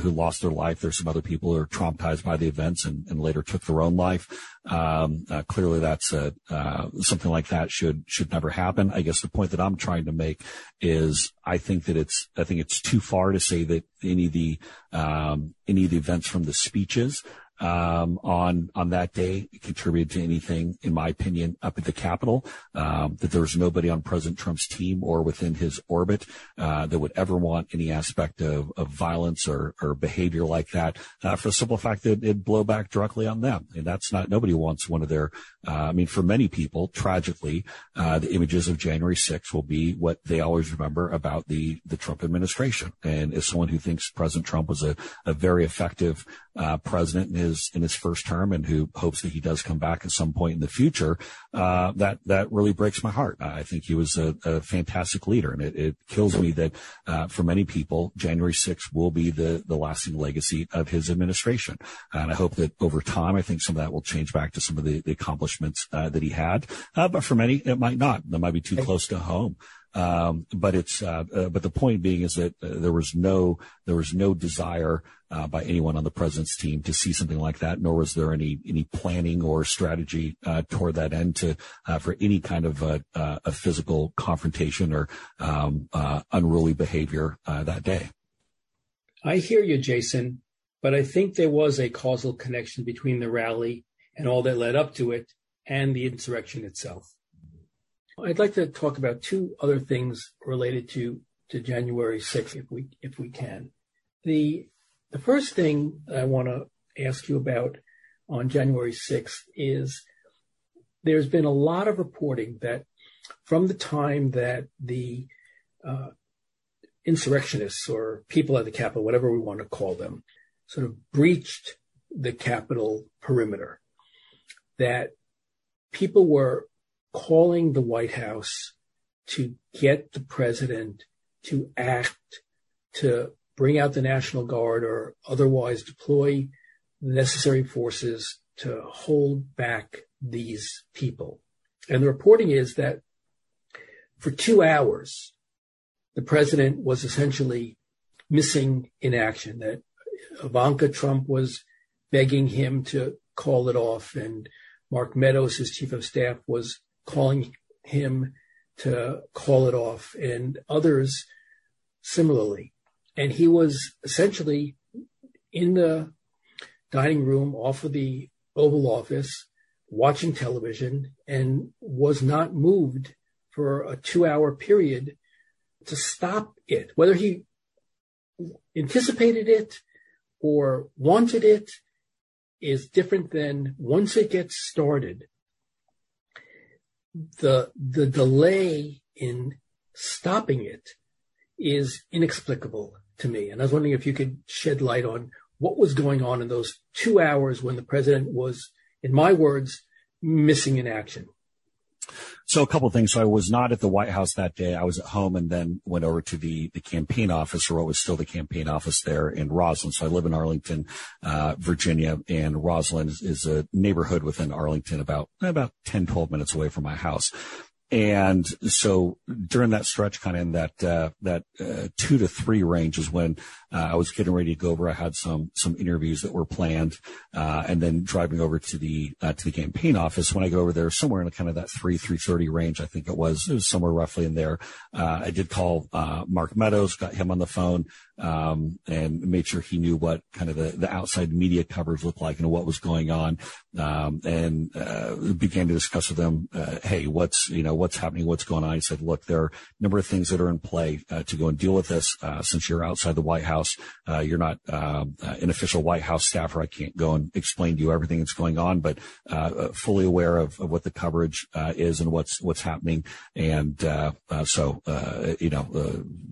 who lost their life. There's some other people who are traumatized by the events and later took their own life. Um, uh, clearly, that's a, uh, something like that should should never happen. I guess the point that I'm trying to make is I think that it's I think it's too far to say that any of the um, any of the events from the speeches um, on on that day contributed to anything, in my opinion, up at the Capitol. Um, that there was nobody on President Trump's team or within his orbit uh, that would ever want any aspect of, of violence or, or behavior like that, uh, for the simple fact that it'd blow back directly on them. And that's not nobody wants one of their. Uh, I mean, for many people, tragically, uh, the images of January 6th will be what they always remember about the the Trump administration. And as someone who thinks President Trump was a, a very effective uh, president in his in his first term, and who hopes that he does come back at some point in the future. Uh, that that really breaks my heart. I think he was a, a fantastic leader, and it, it kills me that uh, for many people, January 6th will be the the lasting legacy of his administration. And I hope that over time, I think some of that will change back to some of the, the accomplishments uh, that he had. Uh, but for many, it might not. That might be too close to home. Um, but it's, uh, uh, but the point being is that uh, there was no, there was no desire, uh, by anyone on the president's team to see something like that, nor was there any, any planning or strategy, uh, toward that end to, uh, for any kind of a, a physical confrontation or, um, unruly behavior, that day. I hear you, Jason, but I think there was a causal connection between the rally and all that led up to it and the insurrection itself. I'd like to talk about two other things related to, to January 6th, if we, if we can. The, the first thing I want to ask you about on January 6th is there's been a lot of reporting that from the time that the uh, insurrectionists or people at the Capitol, whatever we want to call them, sort of breached the Capitol perimeter, that people were calling the White House to get the president to act to bring out the National Guard or otherwise deploy the necessary forces to hold back these people. And the reporting is that for two hours, the president was essentially missing in action, that Ivanka Trump was begging him to call it off and Mark Meadows, his chief of staff, was calling him to call it off and others similarly. And he was essentially in the dining room off of the Oval Office watching television and was not moved for a two hour period to stop it, whether he anticipated it or wanted it is different than once it gets started, the the delay in stopping it is inexplicable to me. And I was wondering if you could shed light on what was going on in those two hours when the president was, in my words, missing in action. So a couple of things. So I was not at the White House that day. I was at home and then went over to the, the campaign office or what was still the campaign office there in Rosslyn. So I live in Arlington, uh, Virginia and Rosslyn is, is, a neighborhood within Arlington about, about 10, 12 minutes away from my house. And so during that stretch, kind of in that uh, that uh, two to three range is when uh, I was getting ready to go over. I had some some interviews that were planned, uh, and then driving over to the uh, to the campaign office. When I go over there, somewhere in kind of that three three thirty range, I think it was. It was somewhere roughly in there. Uh, I did call Mark Meadows, got him on the phone, um, and made sure he knew what kind of the, the outside media coverage looked like and what was going on, um, and began to discuss with them, hey, what's you know what's happening, what's going on. He said, look, there are a number of things that are in play uh, to go and deal with this. Uh, since you're outside the White House, uh, you're not um, uh, an official White House staffer. I can't go and explain to you everything that's going on, but uh, fully aware of, of, what the coverage is and what's what's happening. And so, you know,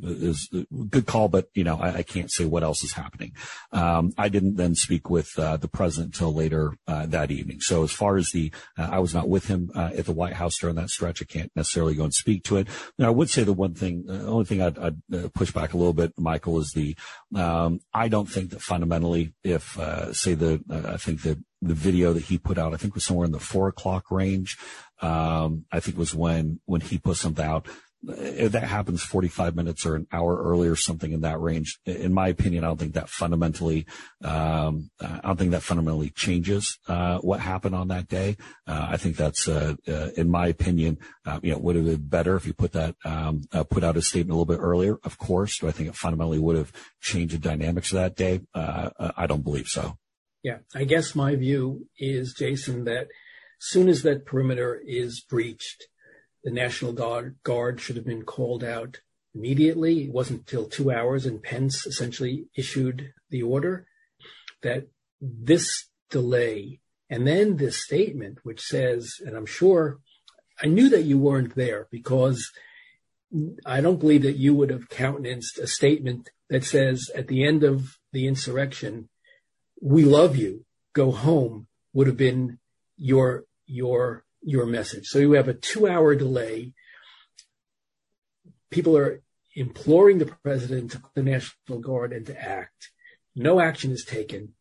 is good call, but you know, I, I, can't say what else is happening. Um, I didn't then speak with the president until later that evening. So as far as the, I was not with him at the White House during that stretch. I can't necessarily go and speak to it. Now, I would say the one thing, the only thing I'd, I'd uh, push back a little bit, Michael, is the, um, I don't think that fundamentally, if, uh, say the, uh, I think that the video that he put out, I think was somewhere in the four o'clock range. Um, I think was when, when he put something out if that happens 45 minutes or an hour early or something in that range, in my opinion, I don't think that fundamentally, um, I don't think that fundamentally changes, uh, what happened on that day. Uh, I think that's, uh, uh in my opinion, uh, you know, would have been better if you put that, um, uh, put out a statement a little bit earlier. Of course, do I think it fundamentally would have changed the dynamics of that day? I don't believe so. Yeah. I guess my view is, Jason, that soon as that perimeter is breached, the National Guard, Guard should have been called out immediately. It wasn't until two hours, and Pence essentially issued the order that this delay and then this statement, which says, and I'm sure I knew that you weren't there because I don't believe that you would have countenanced a statement that says at the end of the insurrection, we love you, go home would have been your, your your message. So you have a two hour delay. People are imploring the president, to call the National Guard, and to act. No action is taken.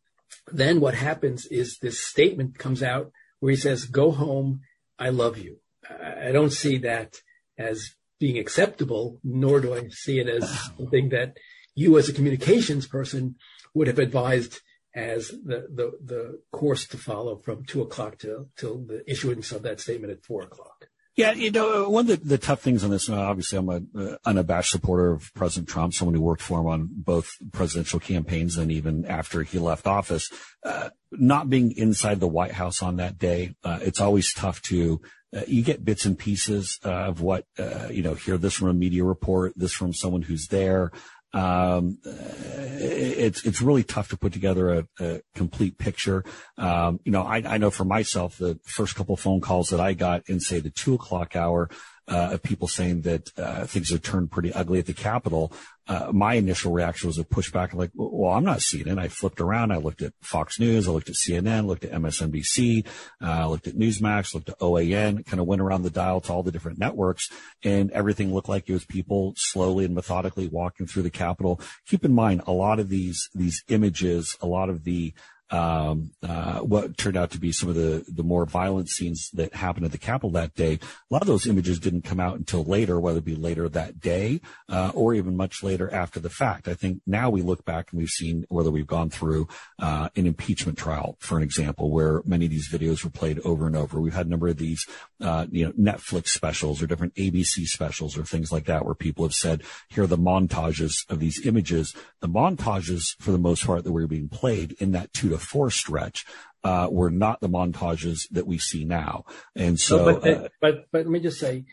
Then what happens is this statement comes out where he says, go home. I love you. I don't see that as being acceptable, nor do I see it as something that you as a communications person would have advised as the, the, the course to follow from two o'clock till, till the issuance of that statement at four o'clock. Yeah, you know, one of the, the tough things on this, obviously I'm an uh, unabashed supporter of President Trump, someone who worked for him on both presidential campaigns and even after he left office. Uh, not being inside the White House on that day, uh, it's always tough to, uh, you get bits and pieces uh, of what, uh, you know, hear this from a media report, this from someone who's there um, it's it's really tough to put together a, a complete picture. Um, you know, I, I know for myself, the first couple phone calls that I got in say the two o'clock hour, uh, of people saying that uh, things have turned pretty ugly at the Capitol, uh, my initial reaction was a pushback like, well, I'm not seeing it. I flipped around. I looked at Fox News. I looked at CNN, looked at MSNBC, uh, looked at Newsmax, looked at OAN, kind of went around the dial to all the different networks and everything looked like it was people slowly and methodically walking through the Capitol. Keep in mind, a lot of these, these images, a lot of the, um, uh, what turned out to be some of the, the more violent scenes that happened at the Capitol that day. A lot of those images didn't come out until later, whether it be later that day, uh, or even much later after the fact. I think now we look back and we've seen whether we've gone through, uh, an impeachment trial, for an example, where many of these videos were played over and over. We've had a number of these, uh, you know, Netflix specials or different ABC specials or things like that where people have said, here are the montages of these images. The montages, for the most part, that were being played in that two to four stretch uh, were not the montages that we see now. And so, but, uh, but, but let me just say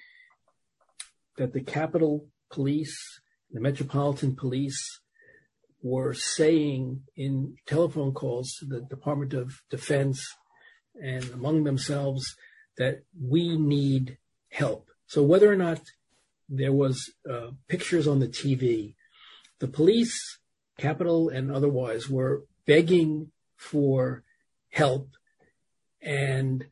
that the Capitol Police, the Metropolitan Police, were saying in telephone calls to the Department of Defense and among themselves that we need help. So whether or not there was uh, pictures on the TV, the police Capitol and otherwise, were begging for help. And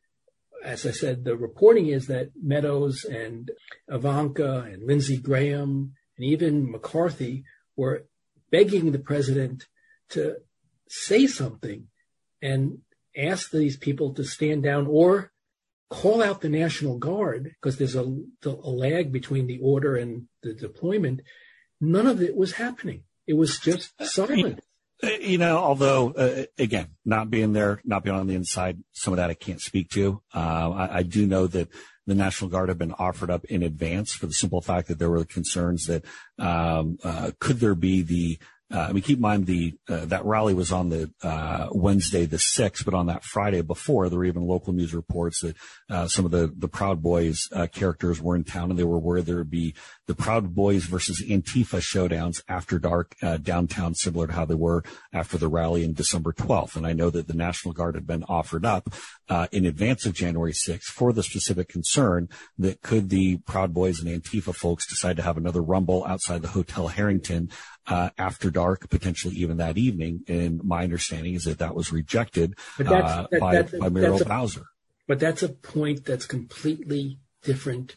as I said, the reporting is that Meadows and Ivanka and Lindsey Graham and even McCarthy were begging the president to say something and ask these people to stand down or call out the National Guard because there's a, a lag between the order and the deployment. None of it was happening. It was just silent. Uh, you know, although uh, again, not being there, not being on the inside, some of that I can't speak to. Uh, I, I, do know that the National Guard have been offered up in advance for the simple fact that there were concerns that um, uh, could there be the I mean, keep in mind the uh, that rally was on the uh, Wednesday the sixth, but on that Friday before, there were even local news reports that uh, some of the the Proud Boys uh, characters were in town, and they were worried there would be the Proud Boys versus Antifa showdowns after dark uh, downtown, similar to how they were after the rally in December twelfth. And I know that the National Guard had been offered up in advance of January sixth for the specific concern that could the Proud Boys and Antifa folks decide to have another rumble outside the Hotel Harrington uh, after dark, potentially even that evening. And my understanding is that that was rejected uh, that, by, by Muriel a, Bowser. But that's a point that's completely different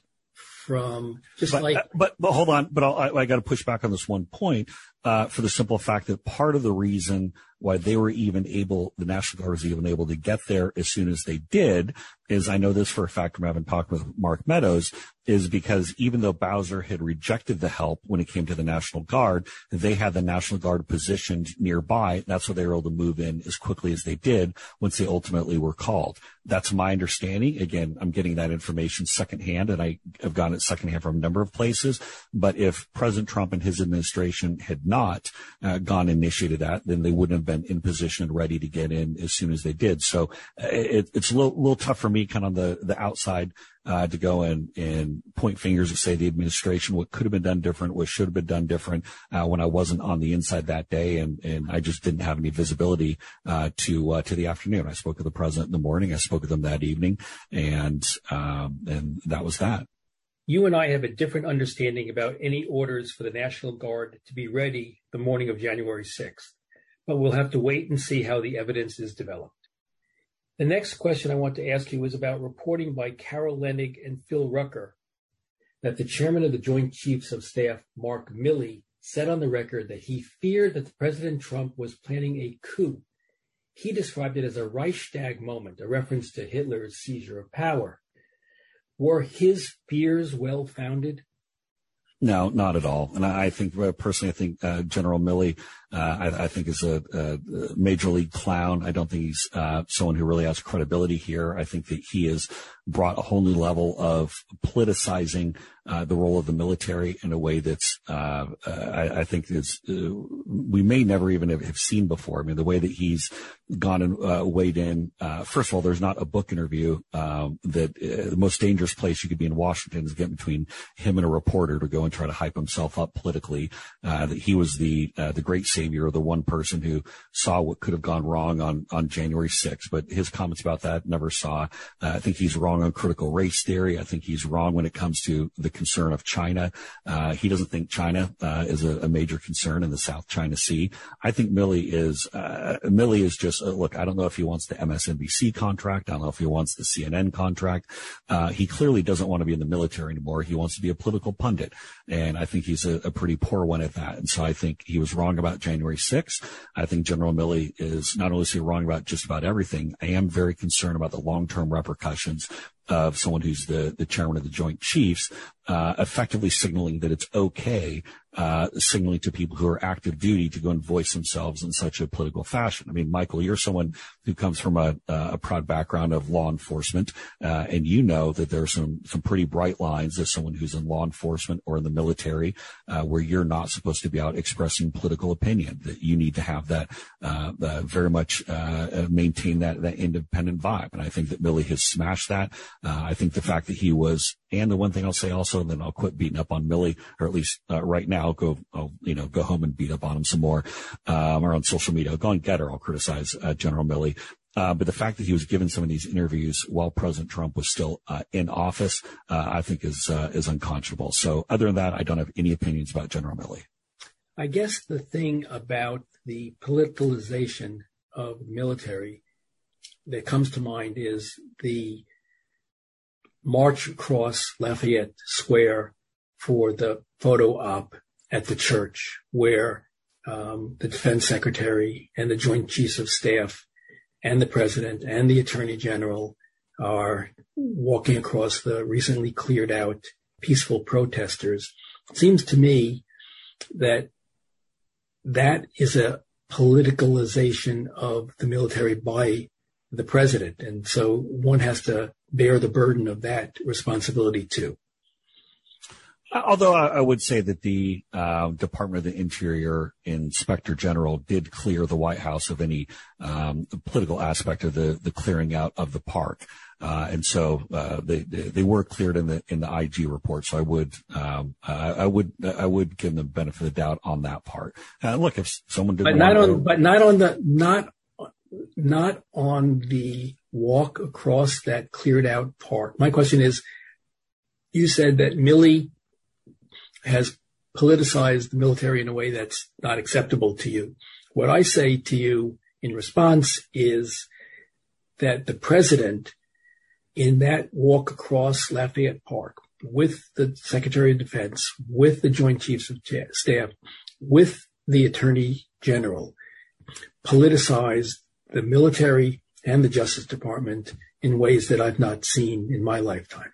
from just but, like. Uh, but, but hold on, but I'll, I, I got to push back on this one point uh, for the simple fact that part of the reason why they were even able, the National Guard was even able to get there as soon as they did, is I know this for a fact from having talked with Mark Meadows, is because even though Bowser had rejected the help when it came to the National Guard, they had the National Guard positioned nearby. That's why they were able to move in as quickly as they did once they ultimately were called. That's my understanding. Again, I'm getting that information secondhand and I have gotten it secondhand from a number of places. But if President Trump and his administration had not uh, gone and initiated that, then they wouldn't have been in position and ready to get in as soon as they did. So uh, it, it's a little, little, tough for me kind of the, the outside uh, to go and, and point fingers and say the administration, what could have been done different, what should have been done different uh, when I wasn't on the inside that day. And, and I just didn't have any visibility uh, to uh, to the afternoon. I spoke to the president in the morning. I spoke to them that evening. And, um, and that was that. You and I have a different understanding about any orders for the National Guard to be ready the morning of January 6th, but we'll have to wait and see how the evidence is developed. The next question I want to ask you is about reporting by Carol Leonnig and Phil Rucker that the chairman of the Joint Chiefs of Staff, Mark Milley, said on the record that he feared that President Trump was planning a coup. He described it as a Reichstag moment, a reference to Hitler's seizure of power. Were his fears well founded? No, not at all. And I, think personally, I think uh, General Milley, I, I, think is a, a, major league clown. I don't think he's uh, someone who really has credibility here. I think that he has brought a whole new level of politicizing uh, the role of the military in a way that's uh, I, I, think is we may never even have, seen before. I mean, the way that he's gone and weighed in. first of all, there's not a book interview um, that the most dangerous place you could be in Washington is get between him and a reporter to go and try to hype himself up politically. that he was the the great savior or the one person who saw what could have gone wrong on, on January 6th. But his comments about that never saw. Uh, I think he's wrong on critical race theory. I think he's wrong when it comes to the concern of China. Uh, he doesn't think China uh, is a, a, major concern in the South China Sea. I think Milley is uh, Milley is just uh, look. I don't know if he wants the MSNBC contract. I don't know if he wants the CNN contract. Uh, he clearly doesn't want to be in the military anymore. He wants to be a political pundit, and I think he's a, a pretty poor one at that. And so I think he was wrong about January 6th. I think General Milley is not only is he wrong about just about everything, I am very concerned about the long-term repercussions of someone who's the, the chairman of the Joint Chiefs, uh, effectively signaling that it's okay uh, signaling to people who are active duty to go and voice themselves in such a political fashion. I mean, Michael, you're someone who comes from a, a proud background of law enforcement, uh, and you know that there are some some pretty bright lines as someone who's in law enforcement or in the military, uh, where you're not supposed to be out expressing political opinion. That you need to have that uh, uh, very much uh, maintain that that independent vibe. And I think that Milley has smashed that. I think the fact that he was, and the one thing I'll say also, and then I'll quit beating up on Milley, or at least right now go, I'll, you know, go home and beat up on him some more, um, or on social media. I'll go on GETTR. I'll criticize uh, General Milley. Uh, but the fact that he was given some of these interviews while President Trump was still uh, in office, uh, I think is uh, is unconscionable. So other than that, I don't have any opinions about General Milley. I guess the thing about the politicalization of military that comes to mind is the march across Lafayette Square for the photo op at the church where um, the defense secretary and the joint chiefs of staff and the president and the attorney general are walking across the recently cleared out peaceful protesters. It seems to me that that is a politicalization of the military by the president. And so one has to bear the burden of that responsibility too. Although I would say that the uh, Department of the Interior Inspector General did clear the White House of any um, political aspect of the the clearing out of the park, uh, and so uh, they they were cleared in the in the IG report. So I would um, I, I, would I would give them the benefit of the doubt on that part. Uh, look, if someone did, but not on but not on the not not on the walk across that cleared out park. My question is, you said that Milley has politicized the military in a way that's not acceptable to you. What I say to you in response is that the president in that walk across Lafayette Park with the Secretary of Defense, with the Joint Chiefs of Staff, with the Attorney General, politicized the military and the Justice Department in ways that I've not seen in my lifetime.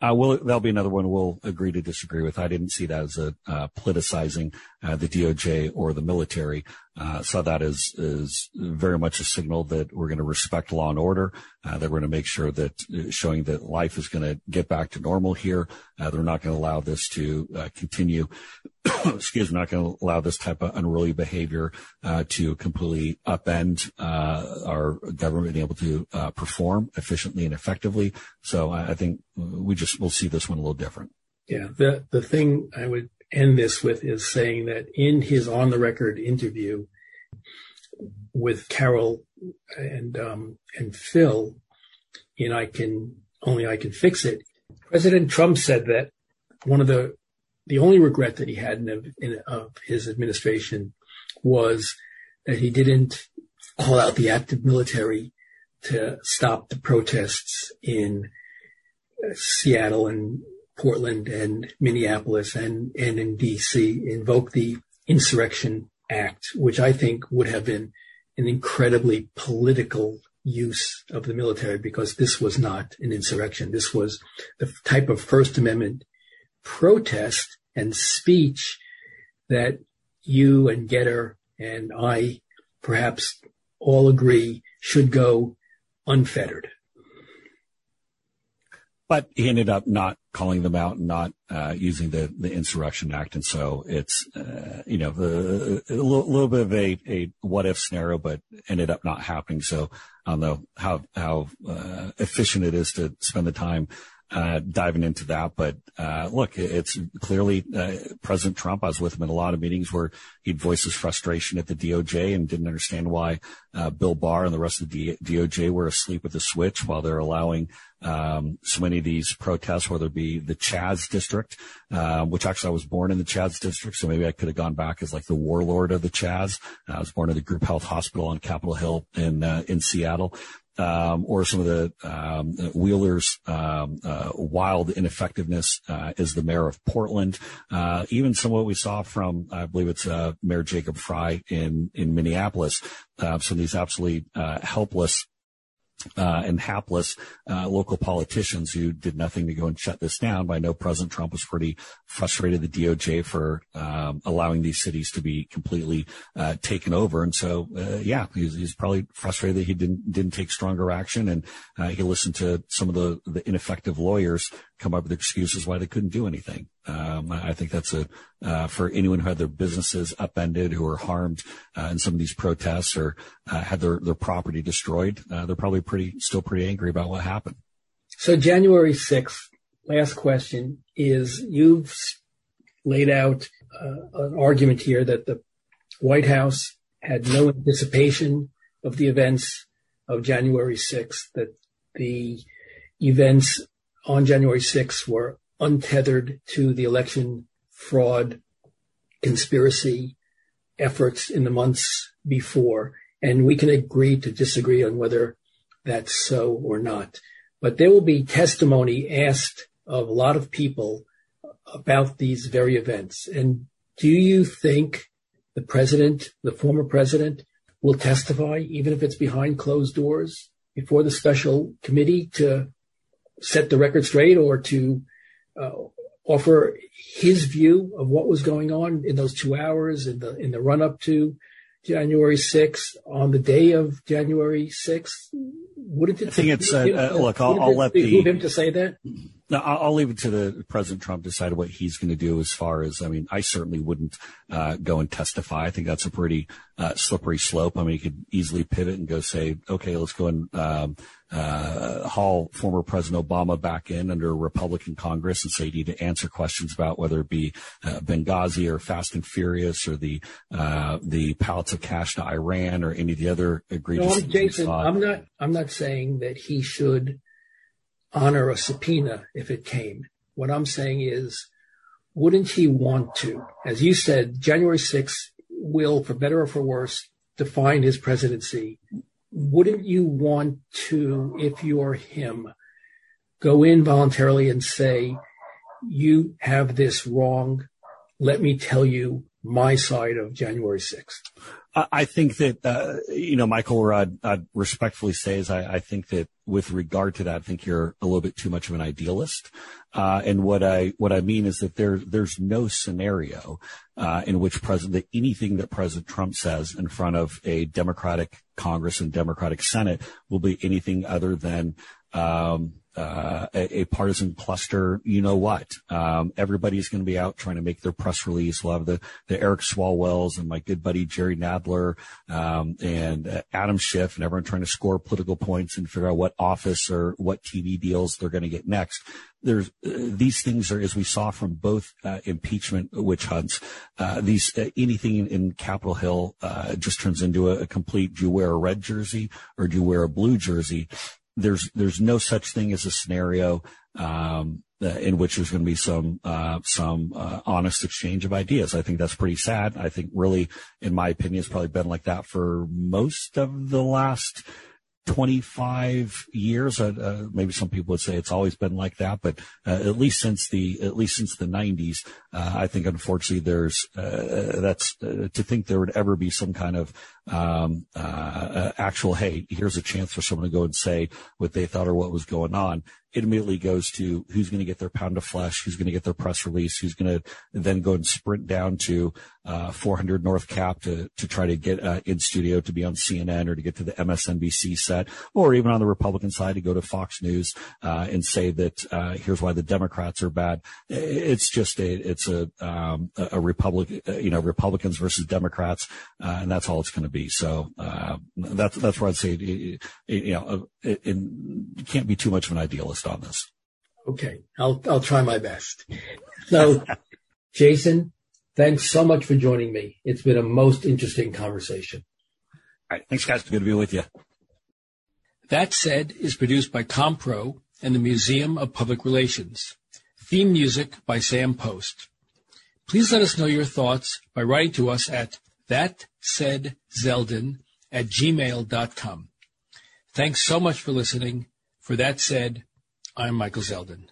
Uh, will that'll be another one we'll agree to disagree with. I didn't see that as a uh, politicizing uh, the DOJ or the military. Uh, saw that as is very much a signal that we're going to respect law and order. Uh, that we're going to make sure that uh, showing that life is going to get back to normal here. Uh, they're not going to allow this to continue. *coughs* excuse me, not going to allow this type of unruly behavior uh, to completely upend our government being able to perform efficiently and effectively. So I, I think we just we'll see this one a little different. Yeah, the the thing I would end this with is saying that in his on the record interview with Carol and um, and Phil in I can only I can fix it. President Trump said that one of the the only regret that he had in, in of his administration was that he didn't call out the active military to stop the protests in Seattle and Portland and Minneapolis and, and in DC invoke the Insurrection Act, which I think would have been an incredibly political use of the military because this was not an insurrection. This was the type of First Amendment protest and speech that you and GETTR and I perhaps all agree should go unfettered but he ended up not calling them out and not uh, using the, the Insurrection Act. And so it's, uh, you know, a little, bit of a, a what if scenario, but ended up not happening. So I don't know how, how uh, efficient it is to spend the time diving into that. But uh, look, it's clearly uh, President Trump. I was with him in a lot of meetings where he'd voice his frustration at the DOJ and didn't understand why uh, Bill Barr and the rest of the DOJ were asleep at the switch while they're allowing um, so many of these protests, whether it be the Chaz district, uh, which actually I was born in the Chaz district, so maybe I could have gone back as like the warlord of the Chaz. I was born at the Group Health Hospital on Capitol Hill in uh, in Seattle um, or some of the um, Wheeler's um, uh, wild ineffectiveness uh, as the mayor of Portland. Uh, even some of what we saw from, I believe it's uh, Mayor Jacob Frey in in Minneapolis. Uh, some of these absolutely uh, helpless uh, and hapless uh, local politicians who did nothing to go and shut this down. But I know President Trump was pretty frustrated the DOJ for um, allowing these cities to be completely uh, taken over. And so, uh, yeah, he's, he's, probably frustrated that he didn't didn't take stronger action, and uh, he listened to some of the, the ineffective lawyers come up with excuses why they couldn't do anything. Um, I think that's a uh, for anyone who had their businesses upended, who were harmed uh, in some of these protests, or uh, had their their property destroyed. Uh, they're probably pretty still pretty angry about what happened. So January sixth. Last question is: You've laid out uh, an argument here that the White House had no anticipation of the events of January sixth. That the events on January 6th were untethered to the election fraud conspiracy efforts in the months before. And we can agree to disagree on whether that's so or not. But there will be testimony asked of a lot of people about these very events. And do you think the president, the former president, will testify, even if it's behind closed doors, before the special committee to set the record straight or to uh, offer his view of what was going on in those two hours in the in the run up to January 6th on the day of January 6th? Wouldn't it? I think it's uh, uh, look. I'll, I'll let the him to say that. No, I'll leave it to the President Trump to decide what he's going to do as far as, I mean, I certainly wouldn't uh, go and testify. I think that's a pretty uh, slippery slope. I mean, he could easily pivot and go say, okay, let's go and um, uh, haul former President Obama back in under a Republican Congress and say you need to answer questions about whether it be uh, Benghazi or Fast and Furious or the uh, the pallets of cash to Iran or any of the other egregious. No, Jason, I'm not. I'm not saying that he should honor a subpoena if it came. What I'm saying is, wouldn't he want to? As you said, January 6th will, for better or for worse, define his presidency. Wouldn't you want to, if you're him, go in voluntarily and say, you have this wrong. Let me tell you my side of January 6th. I think that, uh, you know, Michael, I'd, I'd respectfully say is I, I, think that with regard to that, I think you're a little bit too much of an idealist. Uh, and what I, what I mean is that there, there's no scenario, uh, in which president, anything that President Trump says in front of a Democratic Congress and Democratic Senate will be anything other than, um, uh, a, partisan cluster, you know what? Um, everybody's going to be out trying to make their press release. We'll have the, the Eric Swalwells and my good buddy Jerry Nadler, um, and uh, Adam Schiff and everyone trying to score political points and figure out what office or what TV deals they're going to get next. There's uh, these things are, as we saw from both uh, impeachment witch hunts, uh, these anything in, in, Capitol Hill just turns into a, a complete. Do you wear a red jersey or do you wear a blue jersey? There's there's no such thing as a scenario um, in which there's going to be some uh, some uh, honest exchange of ideas. I think that's pretty sad. I think really, in my opinion, it's probably been like that for most of the last 25 years. Uh, uh, maybe some people would say it's always been like that, but uh, at least since the at least since the 90s, uh, I think unfortunately there's that's to think there would ever be some kind of um, actual hey, here's a chance for someone to go and say what they thought or what was going on it immediately goes to who's going to get their pound of flesh, who's going to get their press release, who's going to then go and sprint down to uh, 400 North Cap to to try to get uh, in studio to be on CNN or to get to the MSNBC set, or even on the Republican side to go to Fox News uh, and say that uh, here's why the Democrats are bad. It's just a it's a um, a Republican uh, you know Republicans versus Democrats, uh, and that's all it's going to be. So uh, that's that's where I'd say you know uh, it, it, you can't be too much of an idealist on this. Okay, I'll I'll try my best. So, *laughs* Jason, thanks so much for joining me. It's been a most interesting conversation. All right, thanks, guys. Good to be with you. That said, is produced by Compro and the Museum of Public Relations. Theme music by Sam Post. Please let us know your thoughts by writing to us at thatsaidzeldin at gmail.com. Thanks so much for listening. For that said, I'm Michael Zeldin.